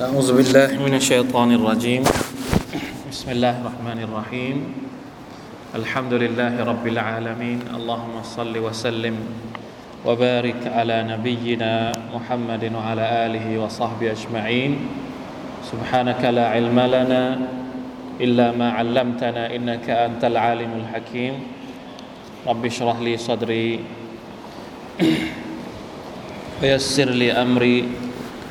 أعوذ بالله. من الشيطان الرجيم. بسم الله الرحمن الرحيم. الحمد لله رب العالمين. اللهم صل وسلم وبارك على نبينا محمد وعلى آله وصحبه أجمعين. سبحانك لا علم لنا إلا ما علمتنا إنك أنت العالم الحكيم. رب اشرح لي صدري ويسر لي أمري.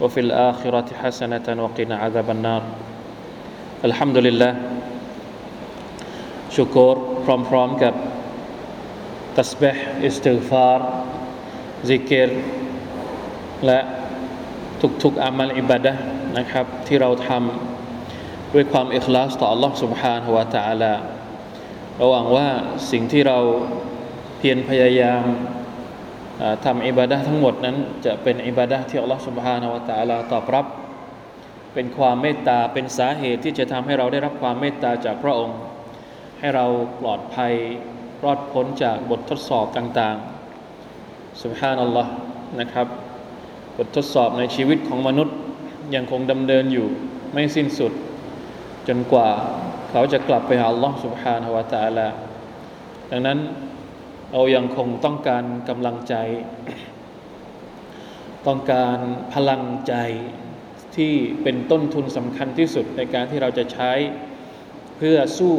وفي الآخرة حسنة وقنا عذاب النار الحمد لله ชุกรพร้อมๆกับตัสเบห์อิสติฟาร์ซิกเกรและทุกๆอามัลอิบาดะนะครับ ที่เราทำด้วยความอิคลาสต่อ Allah سبحانه และ تعالى ระหวังว่าสิ่งที่เราเพียรพยายาม ทำอิบาดะทั้งหมดนั้น จะเป็นอิบาดะที่อัลลอฮฺสุบฮานาวะตาลาตอบรับ เป็นความเมตตาเป็นสาเหตุที่จะทำให้เราได้รับความเมตตาจากพระองค์ ให้เราปลอดภัยรอดพ้นจากบททดสอบต่างๆสุบฮานัลลอฮ์นะครับ บททดสอบในชีวิตของมนุษย์ยังคงดำเนินอยู่ไม่สิ้นสุด จนกว่าเขาจะกลับไปหาอัลลอฮ์สุบฮานาวะตาลาดังนั้น เรายังคงต้องการกำลังใจ ต้องการพลังใจที่เป็นต้นทุนสำคัญที่สุดในการที่เราจะใช้เพื่อสู้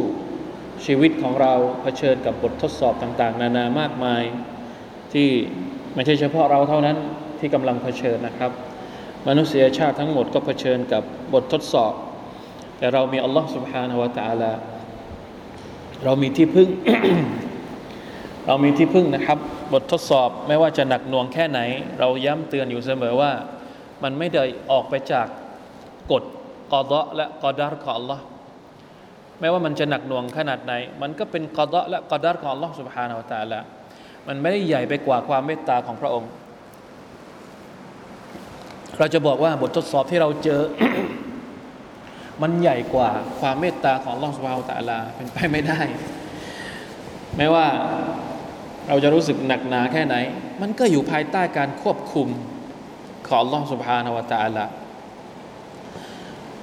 ชีวิตของเราเผชิญกับบททดสอบต่างๆ นานามากมาย ที่ไม่ใช่เฉพาะเราเท่านั้นที่กำลังเผชิญนะครับ มนุษยชาติทั้งหมดก็เผชิญกับบททดสอบ แต่เรามีอัลลอฮ์ سبحانه และ تعالى เรามีที่พึ่ง เรามีที่พึ่งนะครับ บททดสอบไม่ว่าจะหนักหน่วงแค่ไหน เราย้ำเตือนอยู่เสมอว่า มันไม่ได้ออกไปจากกฎกอดะและกอดารของ Allah ไม่ว่ามันจะหนักหน่วงขนาดไหน มันก็เป็นกอดะและกอดารของ Allah سبحانه และ تعالى มันไม่ได้ใหญ่ไปกว่าความเมตตาของพระองค์ เราจะบอกว่าบททดสอบที่เราเจอ มันใหญ่กว่าความเมตตาของ Allah سبحانه และ تعالى เป็นไปไม่ได้ ไม่ว่า เราจะรู้สึกหนักหนาแค่ไหน มันก็อยู่ภายใต้การควบคุมของอัลลอฮฺสุบฮานาวตาละ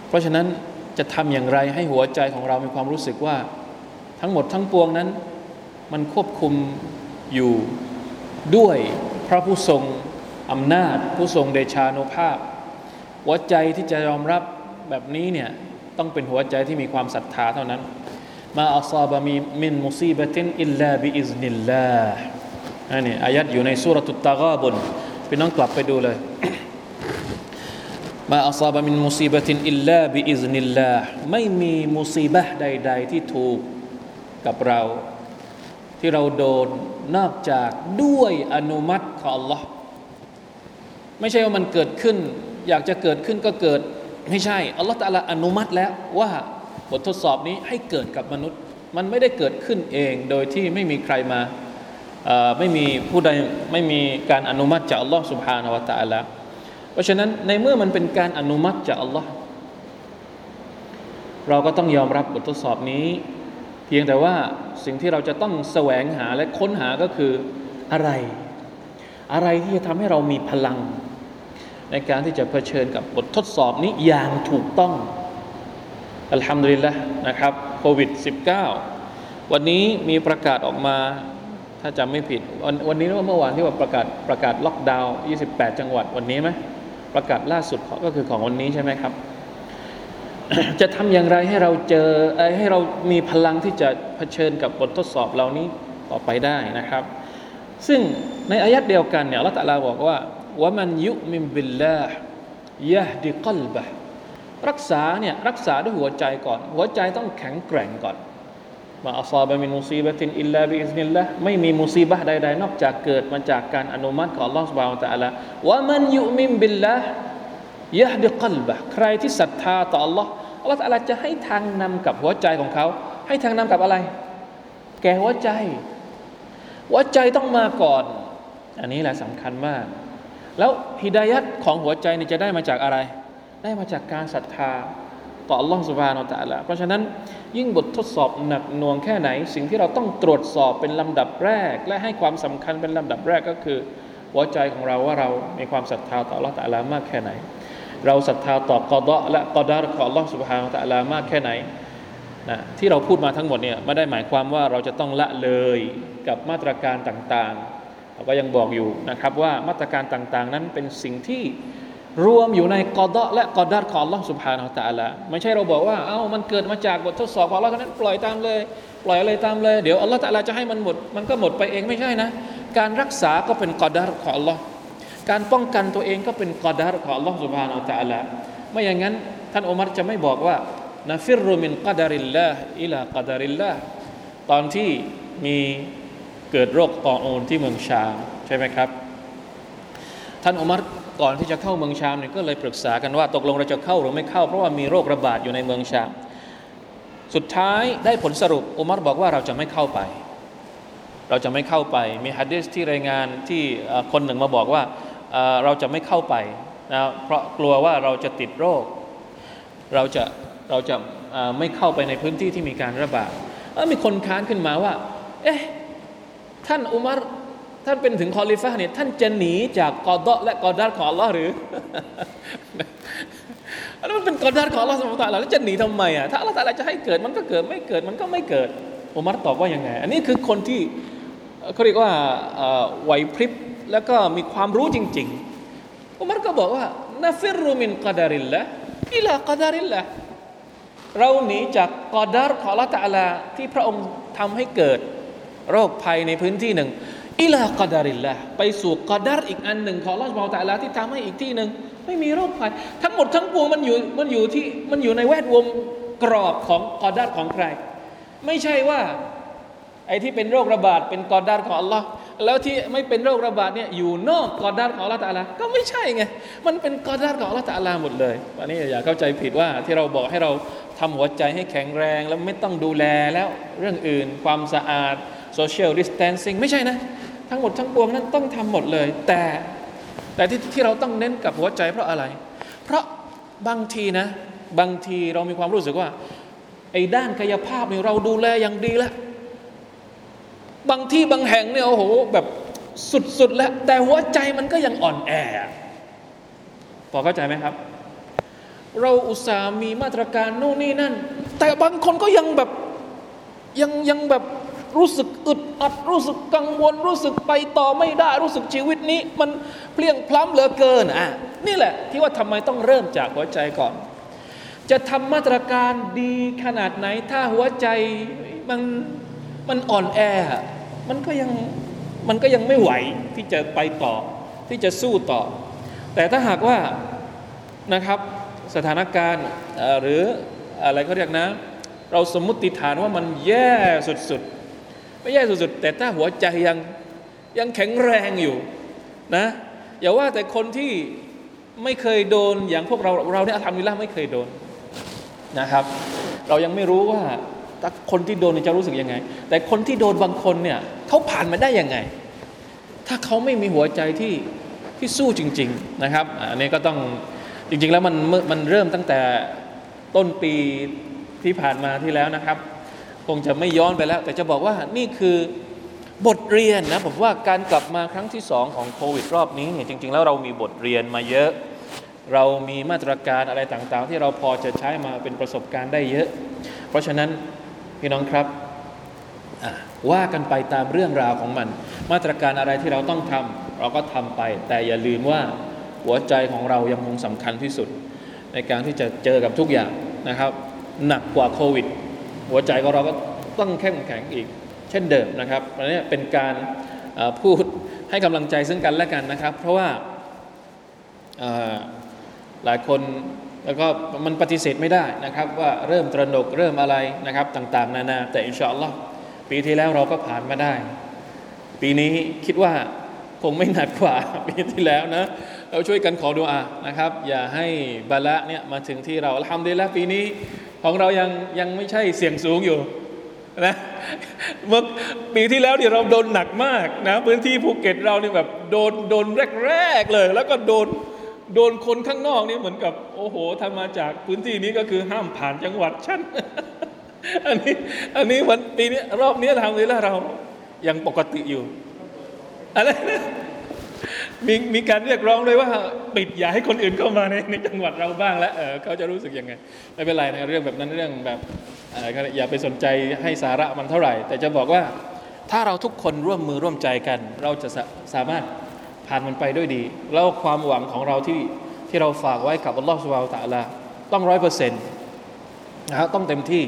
เพราะฉะนั้นจะทำอย่างไรให้หัวใจของเรามีความรู้สึกว่า ทั้งหมดทั้งปวงนั้น มันควบคุมอยู่ด้วยพระผู้ทรงอำนาจ ผู้ทรงเดชานุภาพ หัวใจที่จะยอมรับแบบนี้เนี่ยต้องเป็นหัวใจที่มีความศรัทธาเท่านั้น มาอัลซาบะมีมินมุซีบะตินอิลลาบิอิซนิลลาห์อันนี้อายัดอยู่ในสุรตุตตะกาบุนพี่น้องกลับไปดูเลยมาอัลซาบะมินมุซีบะตินอิลลาบิอิซนิลลาห์ไม่มีมุซีบะใด ๆ ที่ถูกกับเรา ที่เราโดนนอกจากด้วยอนุมัติของ Allah ไม่ใช่ว่ามันเกิดขึ้น อยากจะเกิดขึ้นก็เกิด ไม่ใช่อัลลอฮฺตะลาอนุมัติแล้วว่า บททดสอบนี้ให้เกิดกับมนุษย์ มันไม่ได้เกิดขึ้นเองโดยที่ไม่มีใครมาไม่มีผู้ใดไม่มีการอนุมัติจากอัลลอฮฺสุบฮานาวะตะลาเพราะฉะนั้นในเมื่อมันเป็นการอนุมัติจากอัลลอฮ์เราก็ต้องยอมรับบททดสอบนี้ เพียงแต่ว่าสิ่งที่เราจะต้องแสวงหาและค้นหาก็คืออะไร อะไรที่จะทำให้เรามีพลัง ในการที่จะเผชิญกับบททดสอบนี้อย่างถูกต้อง อัลฮัมดุลิลละนะครับโควิด -19 วันนี้มีประกาศออกมาถ้าจำไม่ผิด วันวันนี้หรือว่าเมื่อวานที่ว่าประกาศประกาศล็อกดาวน์28 จังหวัดวันนี้ไหมประการล่าสุดก็คือของวันนี้ใช่ไหมครับ จะทำอย่างไรให้เราเจอให้เรามีพลังที่จะเผชิญกับบททดสอบเหล่านี้ต่อไปได้นะครับ ซึ่งในอายัดเดียวกันเนี่ยละตะลาบอกว่าว่ามันยุมิมบิลลาห์ยะดิกลบะ รักษาเนี่ยรักษาด้วยหัวใจก่อน หัวใจต้องแข็งแกร่งก่อนما أصاب من مصيبة إلا بإذن اللهไม่มีมุซีบะใดๆ นอกจากเกิดมาจากการอนุมัติของอัลลอฮฺ سبحانه وتعالىว่ามันยุมินบิลละยะดิกัลบะใครที่ศรัทธาต่ออัลลอฮฺอัลลอฮฺตะอัลลจะให้ทางนำกับหัวใจของเขา ให้ทางนำกับอะไร แก่หัวใจ หัวใจต้องมาก่อน อันนี้แหละสำคัญมาก แล้วฮิดายัดของหัวใจนี่จะได้มาจากอะไร ได้มาจากการศรัทธาต่อ Allah سبحانه และ تعالى เพราะฉะนั้นยิ่งบททดสอบหนักหน่วงแค่ไหน สิ่งที่เราต้องตรวจสอบเป็นลำดับแรก และให้ความสำคัญเป็นลำดับแรกก็คือ หัวใจของเราว่าเรามีความศรัทธาต่อ Allah ตะลามากแค่ไหน เราศรัทธาต่อกอดะและกอดารของ Allah سبحانه และ تعالى มากแค่ไหนนะที่เราพูดมาทั้งหมดเนี่ยไม่ได้หมายความว่าเราจะต้องละเลยกับมาตรการต่างๆเราก็ยังบอกอยู่นะครับว่ามาตรการต่างๆ นั้นเป็นสิ่งที่ รวมอยู่ในกอดะและกอดารของ Allah سبحانه และ تعالى ไม่ใช่เราบอกว่าเอ้ามันเกิดมาจากบททดสอบของ Allah นั้นปล่อยตามเลย ปล่อยอะไรตามเลย เดี๋ยว Allah ตะลาจะให้มันหมด มันก็หมดไปเองไม่ใช่นะ การรักษาก็เป็นกอดารของ Allah การป้องกันตัวเองก็เป็นกอดารของ Allah سبحانه และ تعالى ไม่อย่างนั้นท่านอุมัรจะไม่บอกว่านาฟิรุมินกอดาริลลาห์อิลากอดาริลลาห์ตอนที่มีเกิดโรคตอโอนที่เมืองชามใช่ไหมครับ ท่านอุมัร ก่อนที่จะเข้าเมืองชามเนี่ยก็เลยปรึกษากันว่าตกลงเราจะเข้าหรือไม่เข้า เพราะว่ามีโรคระบาดอยู่ในเมืองชาม สุดท้ายได้ผลสรุปอุมัรบอกว่าเราจะไม่เข้าไป เราจะไม่เข้าไป มีฮะดีษที่รายงานที่คนหนึ่งมาบอกว่าเราจะไม่เข้าไปนะเพราะกลัวว่าเราจะติดโรค เราจะเราจะไม่เข้าไปในพื้นที่ที่มีการระบาดมีคนค้านขึ้นมาว่า เอ๊ะท่านอุมัร ท่านเป็นถึงคอลิฟะเนี่ยท่านจะหนีจากกอดะและกอดัรของ Allah หรืออันนั้นมันเป็นกอดัรของ Allah สมมติแล้วจะหนีทำไมอะถ้า Allah ตาลาจะให้เกิดมันก็เกิดไม่เกิดมันก็ไม่เกิดอุมัรตอบว่ายังไง อันนี้คือคนที่เขาเรียกว่าไหวพริบแล้วก็มีความรู้จริง ๆอุมัรก็บอกว่านาฟิรุมินกอดาริลละอิลากอดาริลละเราหนีจากกอดารของละตะลาที่พระองค์ทำให้เกิดโรคภัยในพื้นที่หนึ่ง อิลากอดาริลละไปสู่กอดารอีกอันหนึ่งของละบอตะลาที่ทำให้อีกที่หนึ่งไม่มีโรคภัยทั้งหมดทั้งปวงมันอยู่มันอยู่ที่มันอยู่ในแวดวงกรอบของกอดารของใคร ไม่ใช่ว่าไอ้ที่เป็นโรคระบาดเป็นกอดารของอัลลอฮ์แล้วที่ไม่เป็นโรคระบาดเนี่ยอยู่นอกกอดารของอัลลอฮ์ตะลาก็ไม่ใช่ไงมันเป็นกอดารของอัลลอฮ์ตะลาหมดเลยวันนี้อย่าเข้าใจผิดว่าที่เราบอกให้เราทำหัวใจให้แข็งแรงแล้วไม่ต้องดูแลแล้วเรื่องอื่นความสะอาด social distancing ไม่ใช่นะ ทั้งหมดทั้งปวงนั้นต้องทำหมดเลย แต่แต่ที่ที่เราต้องเน้นกับหัวใจเพราะอะไร เพราะบางทีนะ บางทีเรามีความรู้สึกว่าไอ้ด้านกายภาพเนี่ยเราดูแลอย่างดีแล้วบางที่บางแห่งเนี่ยโอ้โหแบบสุดๆแล้วแต่หัวใจมันก็ยังอ่อนแอพอเข้าใจไหมครับ เราอุตส่าห์มีมาตรการโน่นนี่นั่น แต่บางคนก็ยังแบบยังยังแบบ รู้สึกอึดอัดรู้สึกกังวล รู้สึกไปต่อไม่ได้ รู้สึกชีวิตนี้ มันเพลียงพล้ำเหลือเกินอะนี่แหละที่ว่าทำไมต้องเริ่มจากหัวใจก่อน จะทำมาตรการดีขนาดไหน ถ้าหัวใจมันมันอ่อนแอ มันก็ยังมันก็ยังไม่ไหวที่จะไปต่อ ที่จะสู้ต่อ แต่ถ้าหากว่านะครับสถานการณ์หรืออะไรเขาเรียกนะ เราสมมติฐานว่ามันแย่สุดๆ ไม่แย่สุดๆแต่ถ้าหัวใจยังยังแข็งแรงอยู่นะอย่าว่าแต่คนที่ไม่เคยโดนอย่างพวกเราเราเนี่ยทำมิล่าไม่เคยโดนนะครับ เรายังไม่รู้ว่าคนที่โดนจะรู้สึกยังไง แต่คนที่โดนบางคนเนี่ยเขาผ่านมาได้ยังไง ถ้าเขาไม่มีหัวใจที่ที่สู้จริง ๆนะครับอันนี้ก็ต้องจริง ๆ แล้วมันมันเริ่มตั้งแต่ต้นปีที่ผ่านมาที่แล้วนะครับ คงจะไม่ย้อนไปแล้ว แต่จะบอกว่านี่คือบทเรียนนะผมว่าการกลับมาครั้งที่สองของโควิดรอบนี้เนี่ยจริง ๆ แล้วเรามีบทเรียนมาเยอะ เรามีมาตรการอะไรต่างๆ ที่เราพอจะใช้มาเป็นประสบการณ์ได้เยอะ เพราะฉะนั้นพี่น้องครับว่ากันไปตามเรื่องราวของมัน มาตรการอะไรที่เราต้องทำเราก็ทำไป แต่อย่าลืมว่าหัวใจของเรายังคงสำคัญที่สุด ในการที่จะเจอกับทุกอย่างนะครับ หนักกว่าโควิด หัวใจของเราก็ต้องแข็งแข็งอีก เช่นเดิมนะครับอันนี้เป็นการพูดให้กำลังใจซึ่งกันและกันนะครับ เพราะว่าหลายคนแล้วก็มันปฏิเสธไม่ได้นะครับ ว่าเริ่มตระหนกเริ่มอะไรนะครับต่างๆ นานา แต่อินชาอัลลอฮ์ปีที่แล้วเราก็ผ่านมาได้ ปีนี้คิดว่าคงไม่หนักกว่าปีที่แล้วนะ เราช่วยกันขอดุอานะครับ อย่าให้บาละเนี่ยมาถึงที่เราทำดีแล้วปีนี้ ของเรายังยังไม่ใช่เสี่ยงสูงอยู่นะเมื่อปีที่แล้วเนี่ยเราโดนหนักมากนะพื้นที่ภูเก็ตเราเนี่ยแบบโดนโดนแรกๆเลย แล้วก็โดนโดนคนข้างนอกนี่เหมือนกับ โอ้โหถ้ามาจากพื้นที่นี้ก็คือห้ามผ่านจังหวัดชั้นอันนี้อันนี้วันปีนี้รอบนี้ทำเลยแล้วเรายังปกติอยู่อะไร มีมีการเรียกร้องเลยว่าปิดอย่าให้คนอื่นเข้ามาในในจังหวัดเราบ้างแล้วเออเขาจะรู้สึกยังไงไม่เป็นไรนะเรื่องแบบนั้นเรื่องแบบอย่าไปสนใจให้สาระมันเท่าไหร่ แต่จะบอกว่าถ้าเราทุกคนร่วมมือร่วมใจกัน เราจะสามารถผ่านมันไปด้วยดี แล้วความหวังของเราที่ที่เราฝากไว้กับอัลลอฮฺสุบไบร์ตะลาต้องร้อยเปอร์เซ็นต์นะครับต้องเต็มที่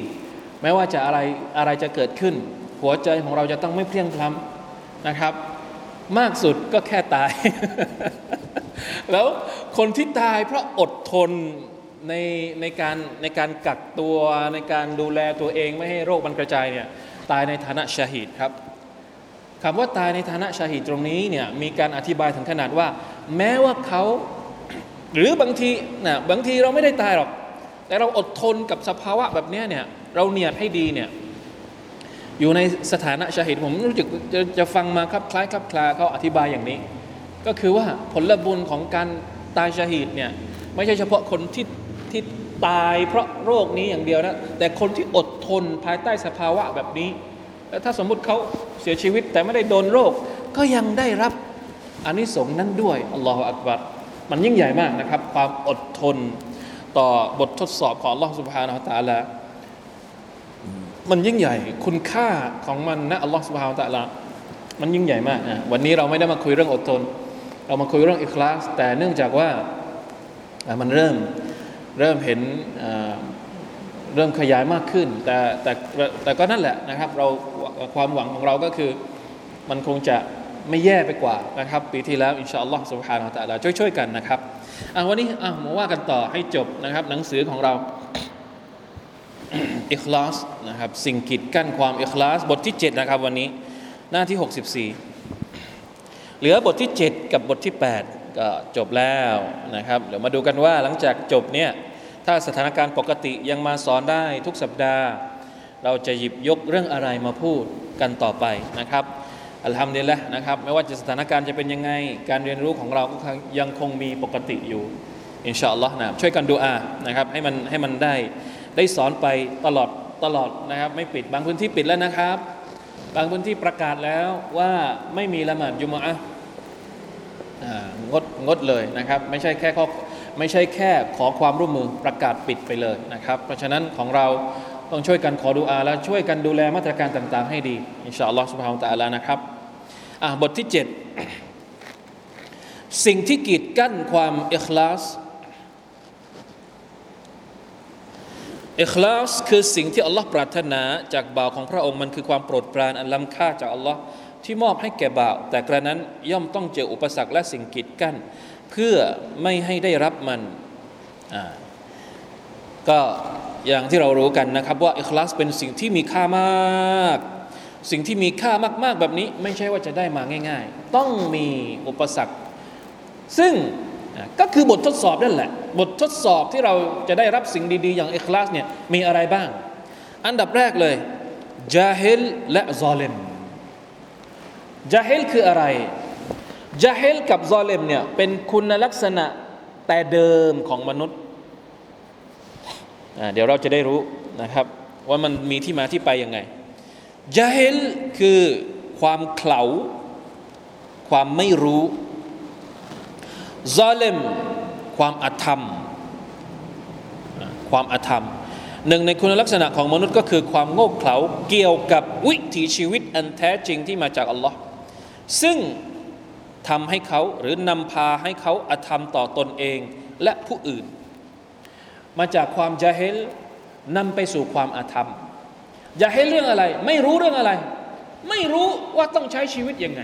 แม้ว่าจะอะไรอะไรจะเกิดขึ้น หัวใจของเราจะต้องไม่เพลียงพล้ำนะครับ มากสุดก็แค่ตาย แล้วคนที่ตายเพราะอดทนในในการในการกักตัวในการดูแลตัวเองไม่ให้โรคมันกระจายเนี่ยตายในฐานะชาฮิดครับคำว่าตายในฐานะชาฮิดตรงนี้เนี่ยมีการอธิบายถึงขนาดว่า แม้ว่าเขาหรือบางทีนะบางทีเราไม่ได้ตายหรอก แต่เราอดทนกับสภาวะแบบนี้เนี่ยเราเนียดให้ดีเนี่ย อยู่ในสถานะชาฮิดผมรู้สึกจะจะฟังมาครับคล้ายครับคลาเขาอธิบายอย่างนี้ ก็คือว่าผลบุญของการตายชาฮิดเนี่ยไม่ใช่เฉพาะคนที่ที่ตายเพราะโรคนี้อย่างเดียวนะแต่คนที่อดทนภายใต้สภาวะแบบนี้แล้วถ้าสมมุติเขาเสียชีวิตแต่ไม่ได้โดนโรค ก็ยังได้รับอนนิสงส์นั้นด้วยอัลลอฮฺอักบัรมันยิ่งใหญ่มากนะครับ ความอดทนต่อบททดสอบของอัลลอ มันยิ่งใหญ่คุณค่าของมันนะอัลลอฮฺสุบฮานาอัลตะลามันยิ่งใหญ่มากนะวันนี้เราไม่ได้มาคุยเรื่องอดทน เรามาคุยเรื่องอิคลาส แต่เนื่องจากว่ามันเริ่มเริ่มเห็นเริ่มขยายมากขึ้น แต่แต่แต่ก็นั่นแหละนะครับ เราความหวังของเราก็คือมันคงจะไม่แย่ไปกว่านะครับ ปีที่แล้วอินชาอัลลอฮ์สุบฮานาอัลตะลาช่วยๆกันนะครับวันนี้มาว่ากันต่อให้จบนะครับ หนังสือของเรา อิคลาสนะครับ สิ่งกีดกั้นความอิคลาส บทที่ 7 นะครับวันนี้หน้าที่ 64 เหลือบทที่ 7 กับบทที่ 8 ก็จบแล้วนะครับ เดี๋ยวมาดูกันว่าหลังจากจบเนี่ย ถ้าสถานการณ์ปกติยังมาสอนได้ทุกสัปดาห์ เราจะหยิบยกเรื่องอะไรมาพูดกันต่อไปนะครับอัลฮัมดุลิลละนะครับ ไม่ว่าจะสถานการณ์จะเป็นยังไง การเรียนรู้ของเราก็ยังคงมีปกติอยู่ อินชาอัลลอฮ์นะช่วยกันดูอานะครับให้มันให้มันได้ ได้สอนไปตลอดตลอดนะครับไม่ปิดบางพื้นที่ปิดแล้วนะครับ บางพื้นที่ประกาศแล้วว่าไม่มีละหมาดยุมอะงดงดเลยนะครับ ไม่ใช่แค่ข้อไม่ใช่แค่ขอความร่วมมือประกาศปิดไปเลยนะครับ เพราะฉะนั้นของเราต้องช่วยกันขอดูอาและช่วยกันดูแลมาตรการต่าง ๆ ให้ดี อินชาอัลลอฮฺสุบฮานตะอัลานะครับบทที่ 7 สิ่งที่กีดกั้นความอิคลาส อิคลาสคือสิ่งที่อัลลอฮ์ปรารถนาจากบ่าวของพระองค์มันคือความโปรดปรานอันล้ำค่าจากอัลลอฮ์ที่มอบให้แก่บ่าว แต่กระนั้นย่อมต้องเจออุปสรรคและสิ่งกีดกั้น เพื่อไม่ให้ได้รับมันก็อย่างที่เรารู้กันนะครับ ว่าอิคลาสเป็นสิ่งที่มีค่ามาก สิ่งที่มีค่ามาก ๆ แบบนี้ ไม่ใช่ว่าจะได้มาง่าย ๆ ต้องมีอุปสรรค ซึ่ง ก็คือบททดสอบนั่นแหละ บททดสอบที่เราจะได้รับสิ่งดี ๆ อย่างอิคลาสเนี่ยมีอะไรบ้าง อันดับแรกเลยจาฮิลและซอเลมจาฮิลคืออะไรจาเฮลกับซอเลมเนี่ยเป็นคุณลักษณะแต่เดิมของมนุษย์ เดี๋ยวเราจะได้รู้นะครับ ว่ามันมีที่มาที่ไปยังไงจาเฮลคือความเขลาความไม่รู้ ซอเลมความอธรรม ความอธรรม หนึ่งในคุณลักษณะของมนุษย์ก็คือความโง่เขลาเกี่ยวกับวิถีชีวิตอันแท้จริงที่มาจากอัลลอฮ์ซึ่งทำให้เขาหรือนำพาให้เขาอธรรมต่อตนเองและผู้อื่น มาจากความจาเฮลนำไปสู่ความอาธรรมจะให้เรื่องอะไร ไม่รู้เรื่องอะไร ไม่รู้ว่าต้องใช้ชีวิตยังไง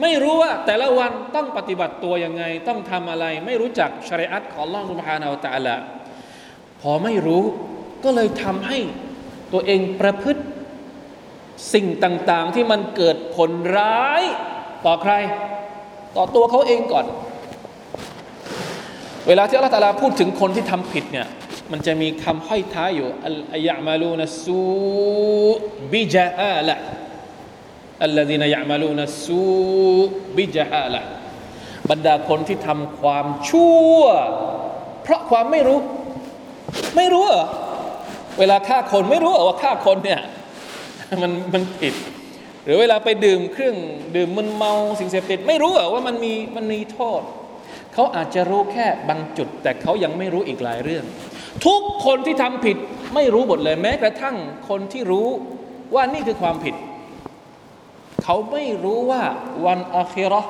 ไม่รู้ว่าแต่ละวันต้องปฏิบัติตัวยังไง ต้องทำอะไร ไม่รู้จักชริอัตของล่องสุภานาอัลตะละพอไม่รู้ก็เลยทำให้ตัวเองประพฤติสิ่งต่างๆ ที่มันเกิดผลร้ายต่อใคร ต่อตัวเขาเองก่อน เวลาที่อัลลอฮฺตะลาพูดถึงคนที่ทำผิดเนี่ยมันจะมีคำห้อยท้ายอยู่อัลยะมาลูนัสซูบิจาอาละ อัลลดีนยะมาลูนัสซูบิจาอาละบรรดาคนที่ทำความชั่ว เพราะความไม่รู้ ไม่รู้เหรอเวลาฆ่าคนไม่รู้เหรอว่าฆ่าคนเนี่ยมันมันผิด หรือเวลาไปดื่มเครื่องดื่มมึนเมาสิ่งเสพติด ไม่รู้เหรอว่ามันมีมันมีโทษเขาอาจจะรู้แค่บางจุด แต่เขายังไม่รู้อีกหลายเรื่อง ทุกคนที่ทำผิดไม่รู้หมดเลยแม้กระทั่งคนที่รู้ว่านี่คือความผิด เขาไม่รู้ว่าวันอาคิรอ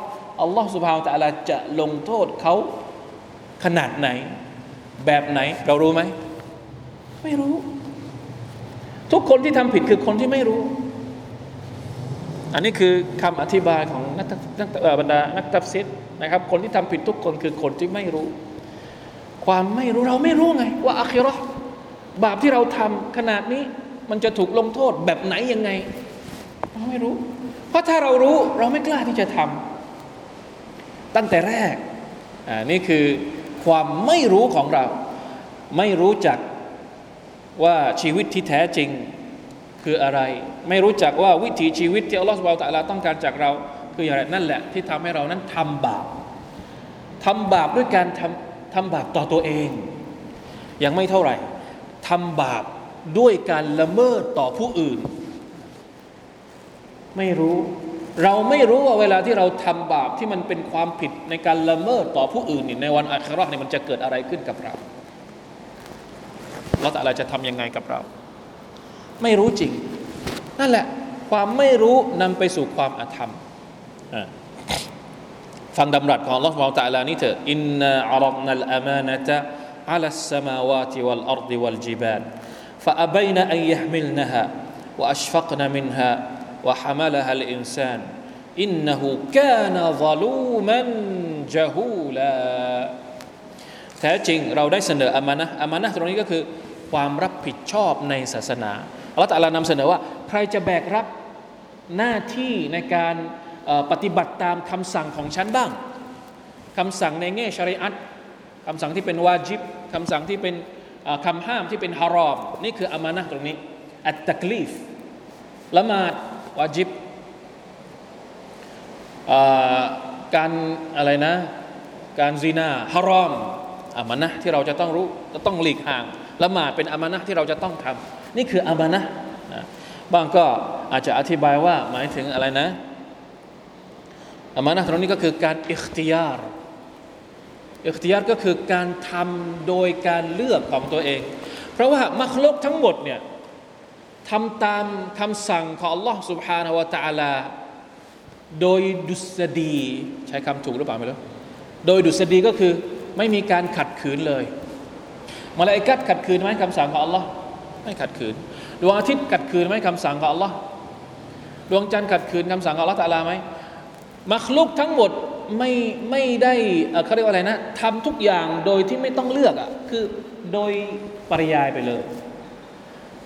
อัลลอฮฺสุบฮาวตะลาจะลงโทษเขาขนาดไหน แบบไหน เรารู้ไหม ไม่รู้ ทุกคนที่ทำผิดคือคนที่ไม่รู้ อันนี้คือคำอธิบายของนักนักบรรดานักตัฟซิดนะครับ คนที่ทำผิดทุกคนคือคนที่ไม่รู้ ความไม่รู้เราไม่รู้ไง ว่าอาคิรอบาปที่เราทำขนาดนี้ มันจะถูกลงโทษแบบไหนยังไง เราไม่รู้ เพราะถ้าเรารู้เราไม่กล้าที่จะทำตั้งแต่แรกอ่านี่คือความไม่รู้ของเรา ไม่รู้จักว่าชีวิตที่แท้จริงคืออะไร ไม่รู้จักว่าวิถีชีวิตที่อัลลอฮฺสุบไบร์ตะลาต้องการจากเรา คืออะไรนั่นแหละ ที่ทำให้เรานั้นทำบาปทำบาปด้วยการทำทำบาปต่อตัวเอง ยังไม่เท่าไหร่ทำบาปด้วยการละเมิดต่อผู้อื่น ไม่รู้ เราไม่รู้ว่าเวลาที่เราทำบาปที่มันเป็นความผิดในการละเมิดต่อผู้อื่นนี่ในวันอัคราเนี่ยมันจะเกิดอะไรขึ้นกับเราเราแต่อะไรจะทํำยังไงกับเรา ไม่รู้จริง นั่นแหละ ความไม่รู้นำไปสู่ความอาธรรมฟังดำรัสของลอสมาตาลานี่เถอะอินนาอัลนัลอามานะตะอัลสมาวาติวัลอัร์ดิวัลจิบาล فأبين أن يحملنها وأشفقن منها วะฮามะละฮัลอินซานอินนะฮูกานะซาลูแท้จริงเราได้เสนออามานะอามานะตรงนี้ก็คือ ความรับผิดชอบในศาสนาอัลลอฮฺตะลานำเสนอว่า ใครจะแบกรับหน้าที่ในการปฏิบัติตามคำสั่งของฉันบ้างคำสั่งในแง่ชริอัตคำสั่งที่เป็นวาจิบคำสั่งที่เป็นคำห้ามที่เป็นฮารอม นี่คืออามานะตรงนี้ อัตตะกลีฟละหมาด วาจิบการอะไรนะ การซีนาฮารอมอามานะที่เราจะต้องรู้จะต้องหลีกห่างละหมาดเป็นอามานะที่เราจะต้องทำนี่คืออามานะบางก็อาจจะอธิบายว่าหมายถึงอะไรนะอามานะตรงนี้ก็คือการอิคติยารอิคติยารก็คือการทำโดยการเลือกของตัวเอง เพราะว่ามัคลกทั้งหมดเนี่ย ทำตามคำสั่งของ Allah سبحانه และ تعالى โดยดุษฎีใช้คำถูกหรือเปล่าไม่รู้โดยดุษฎีก็คือไม่มีการขัดขืนเลยมาลาอิกัดขัดขืนไหมคำสั่งของ Allah ไม่ขัดขืนดวงอาทิตย์ขัดขืนไหมคำสั่งของ Allah ดวงจันทร์ขัดขืนคำสั่งของ Allah ตะลาไหมมัคลุกทั้งหมดไม่ไม่ได้เขาเรียกว่าอะไรนะทำทุกอย่างโดยที่ไม่ต้องเลือกอ่ะคือโดยปริยายไปเลย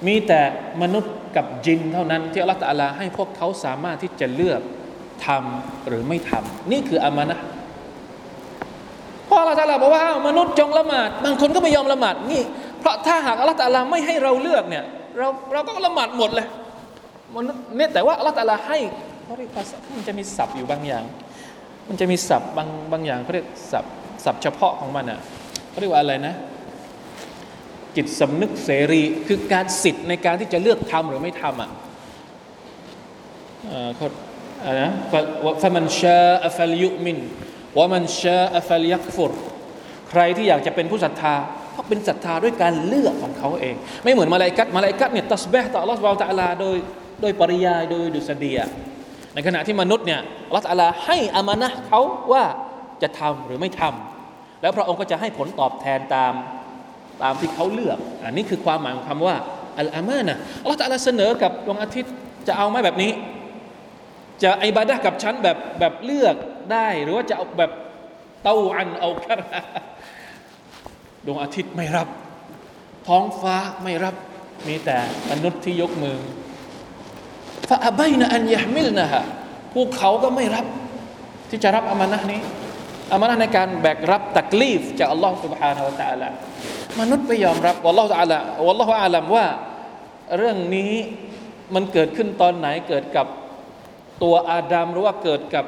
มีแต่มนุษย์กับจินเท่านั้น ที่อัลลอฮฺตะลาให้พวกเขาสามารถที่จะเลือกทำหรือไม่ทำนี่คืออามานะพออัลลอฮฺตะลาบอกว่ามนุษย์จงละหมาดบางคนก็ไม่ยอมละหมาดนี่ เพราะถ้าหากอัลลอฮฺตะลาไม่ให้เราเลือกเนี่ยเราเราก็ละหมาดหมดเลยมนุษย์เนี่ยแต่ว่าอัลลอฮฺตะลาให้เขาเรียกภาษามันจะมีศัพท์อยู่บางอย่าง มันจะมีศัพท์บางบางอย่างเขาเรียกศัพท์ศัพท์เฉพาะของมันอะเขาเรียกว่าอะไรนะ จิตสำนึกเสรีคือการสิทธิ์ในการที่จะเลือกทำหรือไม่ทำอะเขาอะไรนะฟะมันชาอัฟลยุมินว่ามันชาอัฟลยักฟุรใครที่อยากจะเป็นผู้ศรัทธาเขาเป็นศรัทธาด้วยการเลือกของเขาเอง ไม่เหมือนมาลายกัดมาลายกัดเนี่ยตัสเบห์ต่อ Allah สุบะตะลาโดยโดยปริยายโดยดุษเดียในขณะที่มนุษย์เนี่ยลัตลาให้อามานะเขาว่าจะทำหรือไม่ทำแล้วพระองค์ก็จะให้ผลตอบแทนตาม ตามที่เขาเลือก อันนี้คือความหมายของคำว่าอัลอามานะอัลลอฮฺตะลาเสนอกับดวงอาทิตย์จะเอาไหมแบบนี้ จะอิบาดะกับฉันแบบแบบเลือกได้ หรือว่าจะเอาแบบเต้าอันเอาคาดวงอาทิตย์ไม่รับ ท้องฟ้าไม่รับ มีแต่มนุษย์ที่ยกมือฟาอับายนะอันยะมิลนะฮะพวกเขาก็ไม่รับ ที่จะรับอามานะนี้ อามานะในการแบกรับตักลีฟจากอัลลอฮ์ سبحانه และ تعالى มนุษย์ไม่ยอมรับวัลลอฮ์ تعالى วัลลอฮ์อาลัมว่าเรื่องนี้มันเกิดขึ้นตอนไหนเกิดกับตัวอาดัมหรือว่าเกิดกับ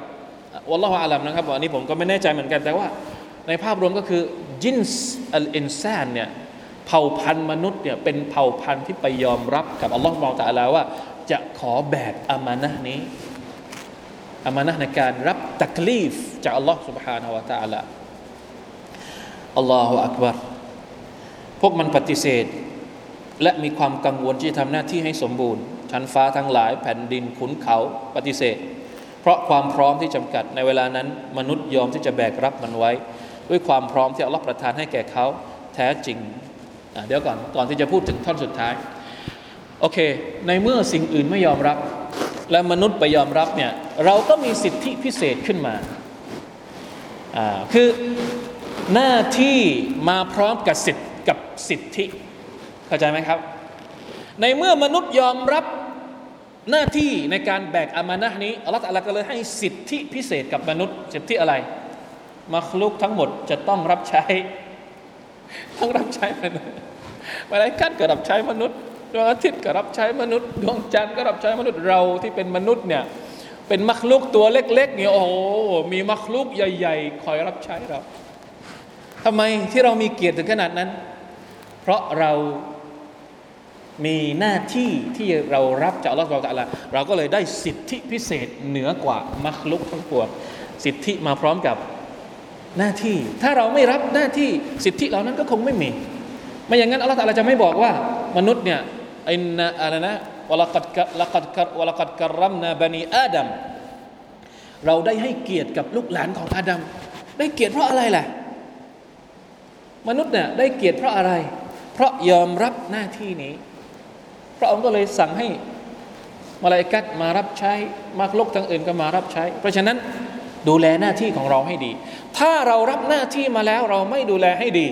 วัลลอฮ์อาลัมนะครับอันนี้ผมก็ไม่แน่ใจเหมือนกันแต่ว่า ในภาพรวมก็คือจินส์อัลอินซานเนี่ยเผ่าพันธุ์มนุษย์เนี่ยเป็นเผ่าพันธุ์ที่ไปยอมรับกับอัลลอฮ์มองตะอาลาว่า จะขอแบกอามานะนี้อามานะในการรับตักลีฟจากอัลลอฮ์ سبحانه และ تعالى อัลลอฮฺอักบาร พวกมันปฏิเสธ และมีความกังวลที่จะทำหน้าที่ให้สมบูรณ์ ชั้นฟ้าทั้งหลายแผ่นดินขุนเขาปฏิเสธ เพราะความพร้อมที่จำกัดในเวลานั้น มนุษย์ยอมที่จะแบกรับมันไว้ ด้วยความพร้อมที่อัลลอฮฺประทานให้แก่เขาแท้จริงเดี๋ยวก่อนก่อนที่จะพูดถึงท่อนสุดท้ายโอเค ในเมื่อสิ่งอื่นไม่ยอมรับ และมนุษย์ไปยอมรับเนี่ยเราก็มีสิทธิพิเศษขึ้นมาคือหน้าที่มาพร้อมกับสิทธิ สิทธิเข้าใจไหมครับ ในเมื่อมนุษย์ยอมรับหน้าที่ในการแบกอามานะนี้อัลลอฮฺก็เลยให้สิทธิพิเศษกับมนุษย์สิทธิอะไรมาคลุกทั้งหมดจะต้องรับใช้ต้องรับใช้มนุษย์มาลายกัดก็รับใช้มนุษย์ดวงอาทิตย์ก็รับใช้มนุษย์ดวงจันทร์ก็รับใช้มนุษย์เราที่เป็นมนุษย์เนี่ยเป็นมักลุกตัวเล็กๆเนี่ยโอ้โหมีมักลุกใหญ่ ๆ คอยรับใช้เราทำไมที่เรามีเกียรติถึงขนาดนั้น เพราะเรามีหน้าที่ที่เรารับจากอัลลอฮฺตะลาเราก็เลยได้สิทธิพิเศษเหนือกว่ามักลุกทั้งปวงสิทธิมาพร้อมกับหน้าที่ ถ้าเราไม่รับหน้าที่สิทธิเหล่านั้นก็คงไม่มี ไม่อย่างนั้นอัลลอฮฺตะลาจะไม่บอกว่ามนุษย์เนี่ยอินนะอะไรนะวลกัดละกัดกัดวลกัดกรัมนาบันีอาดัมเราได้ให้เกียรติกับลูกหลานของอาดัมได้เกียรติเพราะอะไรล่ะ มนุษย์เนี่ยได้เกียรติเพราะอะไร ราะยอมรับหน้าที่นี้ พระองค์ก็เลยสั่งให้มาลายกัดมารับใช้มากลกทั้งอื่นก็มารับใช้ เพราะฉะนั้นดูแลหน้าที่ของเราให้ดี ถ้าเรารับหน้าที่มาแล้วเราไม่ดูแลให้ดี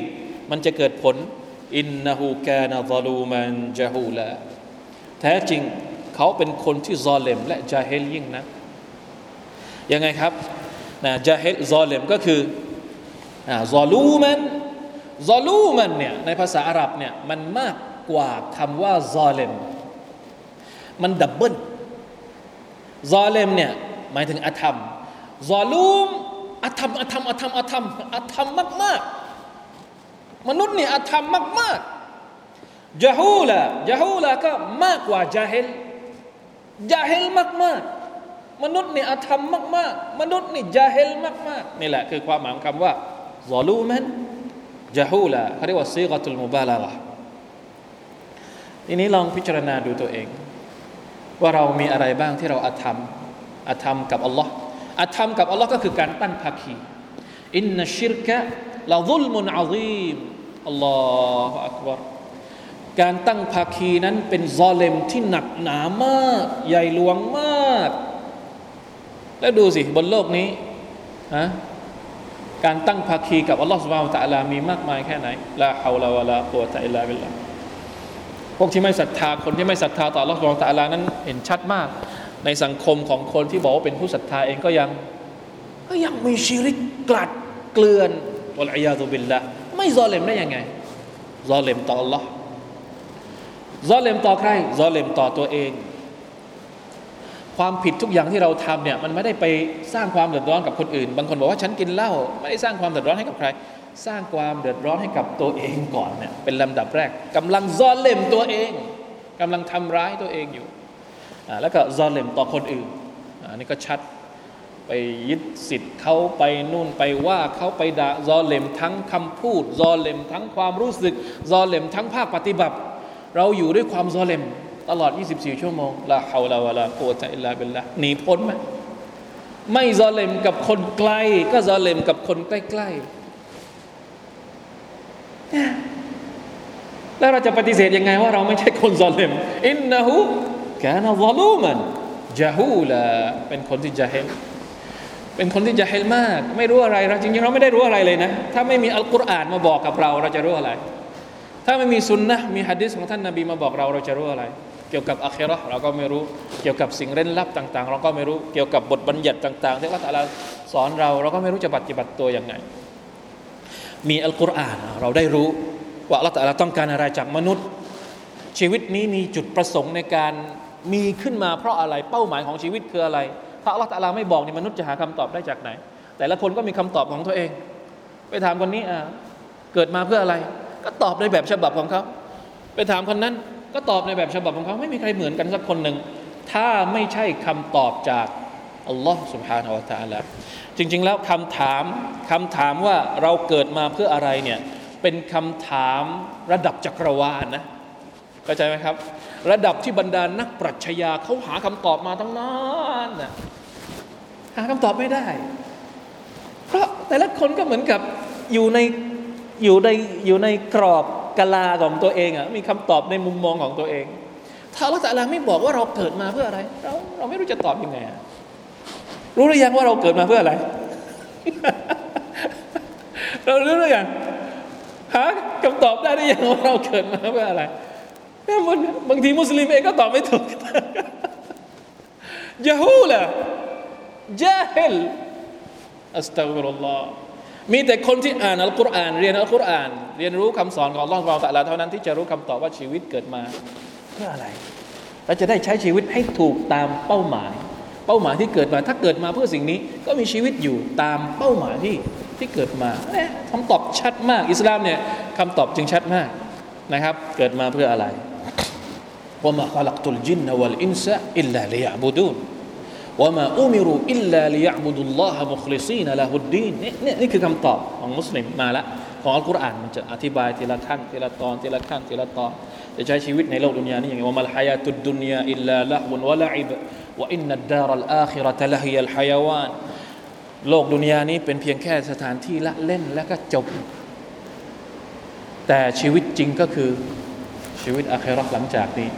มันจะเกิดผลอินนหูกานาซาลูมันจาฮูลาแท้จริงเขาเป็นคนที่ซอเลมและจาเฮลยิ่งนะยังไงครับนะจาเฮลซอเลมก็คือซอลูมัน ظلوما เนี่ยในภาษาอาหรับเนี่ยมันมากกว่าคำว่าظالم มัน double ظالم เนี่ยหมายถึงอธรรมظلومอธรรมอธรรมอธรรมอธรรมอธรรมมากๆ มนุษย์เนี่ยอธรรมมากๆجهولا جهولاก็มากกว่าجاهل جاهلมากๆมนุษย์เนี่ยอธรรมมาก ๆ มนุษย์นี่جاهلมาก ๆ นี่แหละคือความหมายของคำว่าซอลูมัน จาฮูละเขาเรียกว่าซีกตุลมุบาลาละทีนี้ลองพิจารณาดูตัวเอง ว่าเรามีอะไรบ้างที่เราอาธรรมอาธรรมกับอัลลอฮ์อาธรรมกับอัลลอฮ์ก็คือการตั้งภาคีอินนชชิรกะลาซุลมุนอาซีมอัลลอฮฺอักบารการตั้งภาคีนั้นเป็นซอเลมที่หนักหนามาก ใหญ่หลวงมาก แล้วดูสิบนโลกนี้นะ การตั้งภาคีกับอัลลอฮฺสุบฮานตะลามีมากมายแค่ไหนลาฮาวลาวะลาโวตะอิลลาบิลลาพวกที่ไม่ศรัทธาคนที่ไม่ศรัทธาต่ออัลลอฮฺสุบฮานตะลานั้นเห็นชัดมาก ในสังคมของคนที่บอกว่าเป็นผู้ศรัทธาเองก็ยังก็ยังมีชีริกกลัดเกลื่อนวะลัยยาตุบิลละไม่ซอเลมได้ยังไงซอเลมต่ออัลลอฮ์ซอเลมต่อใครซอเลมต่อตัวเอง ความผิดทุกอย่างที่เราทำเนี่ยมันไม่ได้ไปสร้างความเดือดร้อนกับคนอื่น บางคนบอกว่าฉันกินเหล้าไม่ได้สร้างความเดือดร้อนให้กับใคร สร้างความเดือดร้อนให้กับตัวเองก่อนเนี่ยเป็นลำดับแรกกำลังซอนเล่มตัวเองกำลังทำร้ายตัวเองอยู่แล้วก็ซอนเล่มต่อคนอื่นอันนี้ก็ชัดไปยึดสิทธิ์เขาไปนู่นไปว่าเขาไปด่าซอเลมทั้งคำพูดซอเลมทั้งความรู้สึกซอเลมทั้งภาคปฏิบัติ เราอยู่ด้วยความซอเลม ตลอด 24 ชั่วโมงละฮาวลาวะลาโกตะอิลลาเบลละหนีพ้นไหมไม่ซอเลมกับคนไกล ก็ซอเลมกับคนใกล้ๆแล้วเราจะปฏิเสธยังไงว่าเราไม่ใช่คนซอเลมอินนะฮูกานะซอลูมันจาฮูลาเป็นคนที่จะเห็นเป็นคนที่จะเฮลมาก ไม่รู้อะไรเราจริงๆเราไม่ได้รู้อะไรเลยนะ ถ้าไม่มีอัลกุรอานมาบอกกับเรา เราจะรู้อะไร ถ้าไม่มีสุนนะมีฮะดิษของท่านนาบีมาบอกเราเราจะรู้อะไร เกี่ยวกับอาคิเราะเราก็ไม่รู้เกี่ยวกับสิ่งเร้นลับต่าง ๆ เราก็ไม่รู้เกี่ยวกับบทบัญญัติต่าง ๆ ที่อัลลอฮฺตะอาลาสอนเราเราก็ไม่รู้จะปฏิบัติตัวยังไง มีอัลกุรอานเราได้รู้ ว่าอัลลอฮฺต้องการอะไรจากมนุษย์ ชีวิตนี้มีจุดประสงค์ในการมีขึ้นมาเพราะอะไรเป้าหมายของชีวิตคืออะไร ถ้าอัลลอฮฺตะอาลาไม่บอกนี่มนุษย์จะหาคำตอบได้จากไหน แต่ละคนก็มีคำตอบของตัวเอง ไปถามคนนี้อ่าเกิดมาเพื่ออะไร ก็ตอบในแบบฉบับของเขาไปถามคนนั้น ก็ตอบในแบบฉบับของเขา ไม่มีใครเหมือนกันสักคนหนึ่ง ถ้าไม่ใช่คำตอบจากอัลลอฮ์ سبحانه และ تعالى จริง ๆ แล้วคำถามคำถามว่าเราเกิดมาเพื่ออะไรเนี่ยเป็นคำถามระดับจักรวาลนะเข้าใจไหมครับ ระดับที่บรรดานักปรัชญาเขาหาคำตอบมาตั้งนานนะหาคำตอบไม่ได้ เพราะแต่ละคนก็เหมือนกับอยู่ในอยู่ในอยู่ในกรอบ กลาของตัวเองอะมีคำตอบในมุมมองของตัวเอง ถ้าอัลลอฮฺตะลาไม่บอกว่าเราเกิดมาเพื่ออะไร เราเราไม่รู้จะตอบยังไงรู้หรือยังว่าเราเกิดมาเพื่ออะไร เรารู้หรือยังหาคำตอบได้หรือยังว่าเราเกิดมาเพื่ออะไรนี่มันบางทีมุสลิมเองก็ตอบไม่ถูกยะฮูละจาฮิลอัสตัฆฟิรุลลอฮ์ มีแต่คนที่อ่านอัลกุรอานเรียนอัลกุรอาน เรียนรู้คำสอนของลลอฮฺเราแต่ละเท่านั้นที่จะรู้คำตอบว่าชีวิตเกิดมา เพื่ออะไรเราจะได้ใช้ชีวิตให้ถูกตามเป้าหมาย เป้าหมายที่เกิดมาถ้าเกิดมาเพื่อสิ่งนี้ก็มีชีวิตอยู่ตามเป้าหมายที่ที่เกิดมาเนี่ยคำตอบชัดมาก อิสลามเนี่ยคำตอบจึงชัดมากนะครับ เกิดมาเพื่ออะไรว่ามาขลักตุลจินนวลอินซะอิลลาลิยะบุดูน ว่ามาอุมิรุอิลลาลิยะบุดุลลอฮะมุคลิซีนละฮุดดีนนี่นี่คือคำตอบของมุสลิมมาละของอัลกุรอานมันจะอธิบายทีละขั้นทีละตอนทีละขั้นทีละตอนจะใช้ชีวิตในโลกดุนยานี้อย่างว่ามัลฮายาตุดดุนยาอิลลาละฮุนวะละอิบวะอินนัดดารัลอาคิราะตะละฮิยัลฮายาวานโลกดุนยานี้เป็นเพียงแค่สถานที่ละเล่นแล้วก็จบ แต่ชีวิตจริงก็คือชีวิตอาคิราะห์หลังจากนี้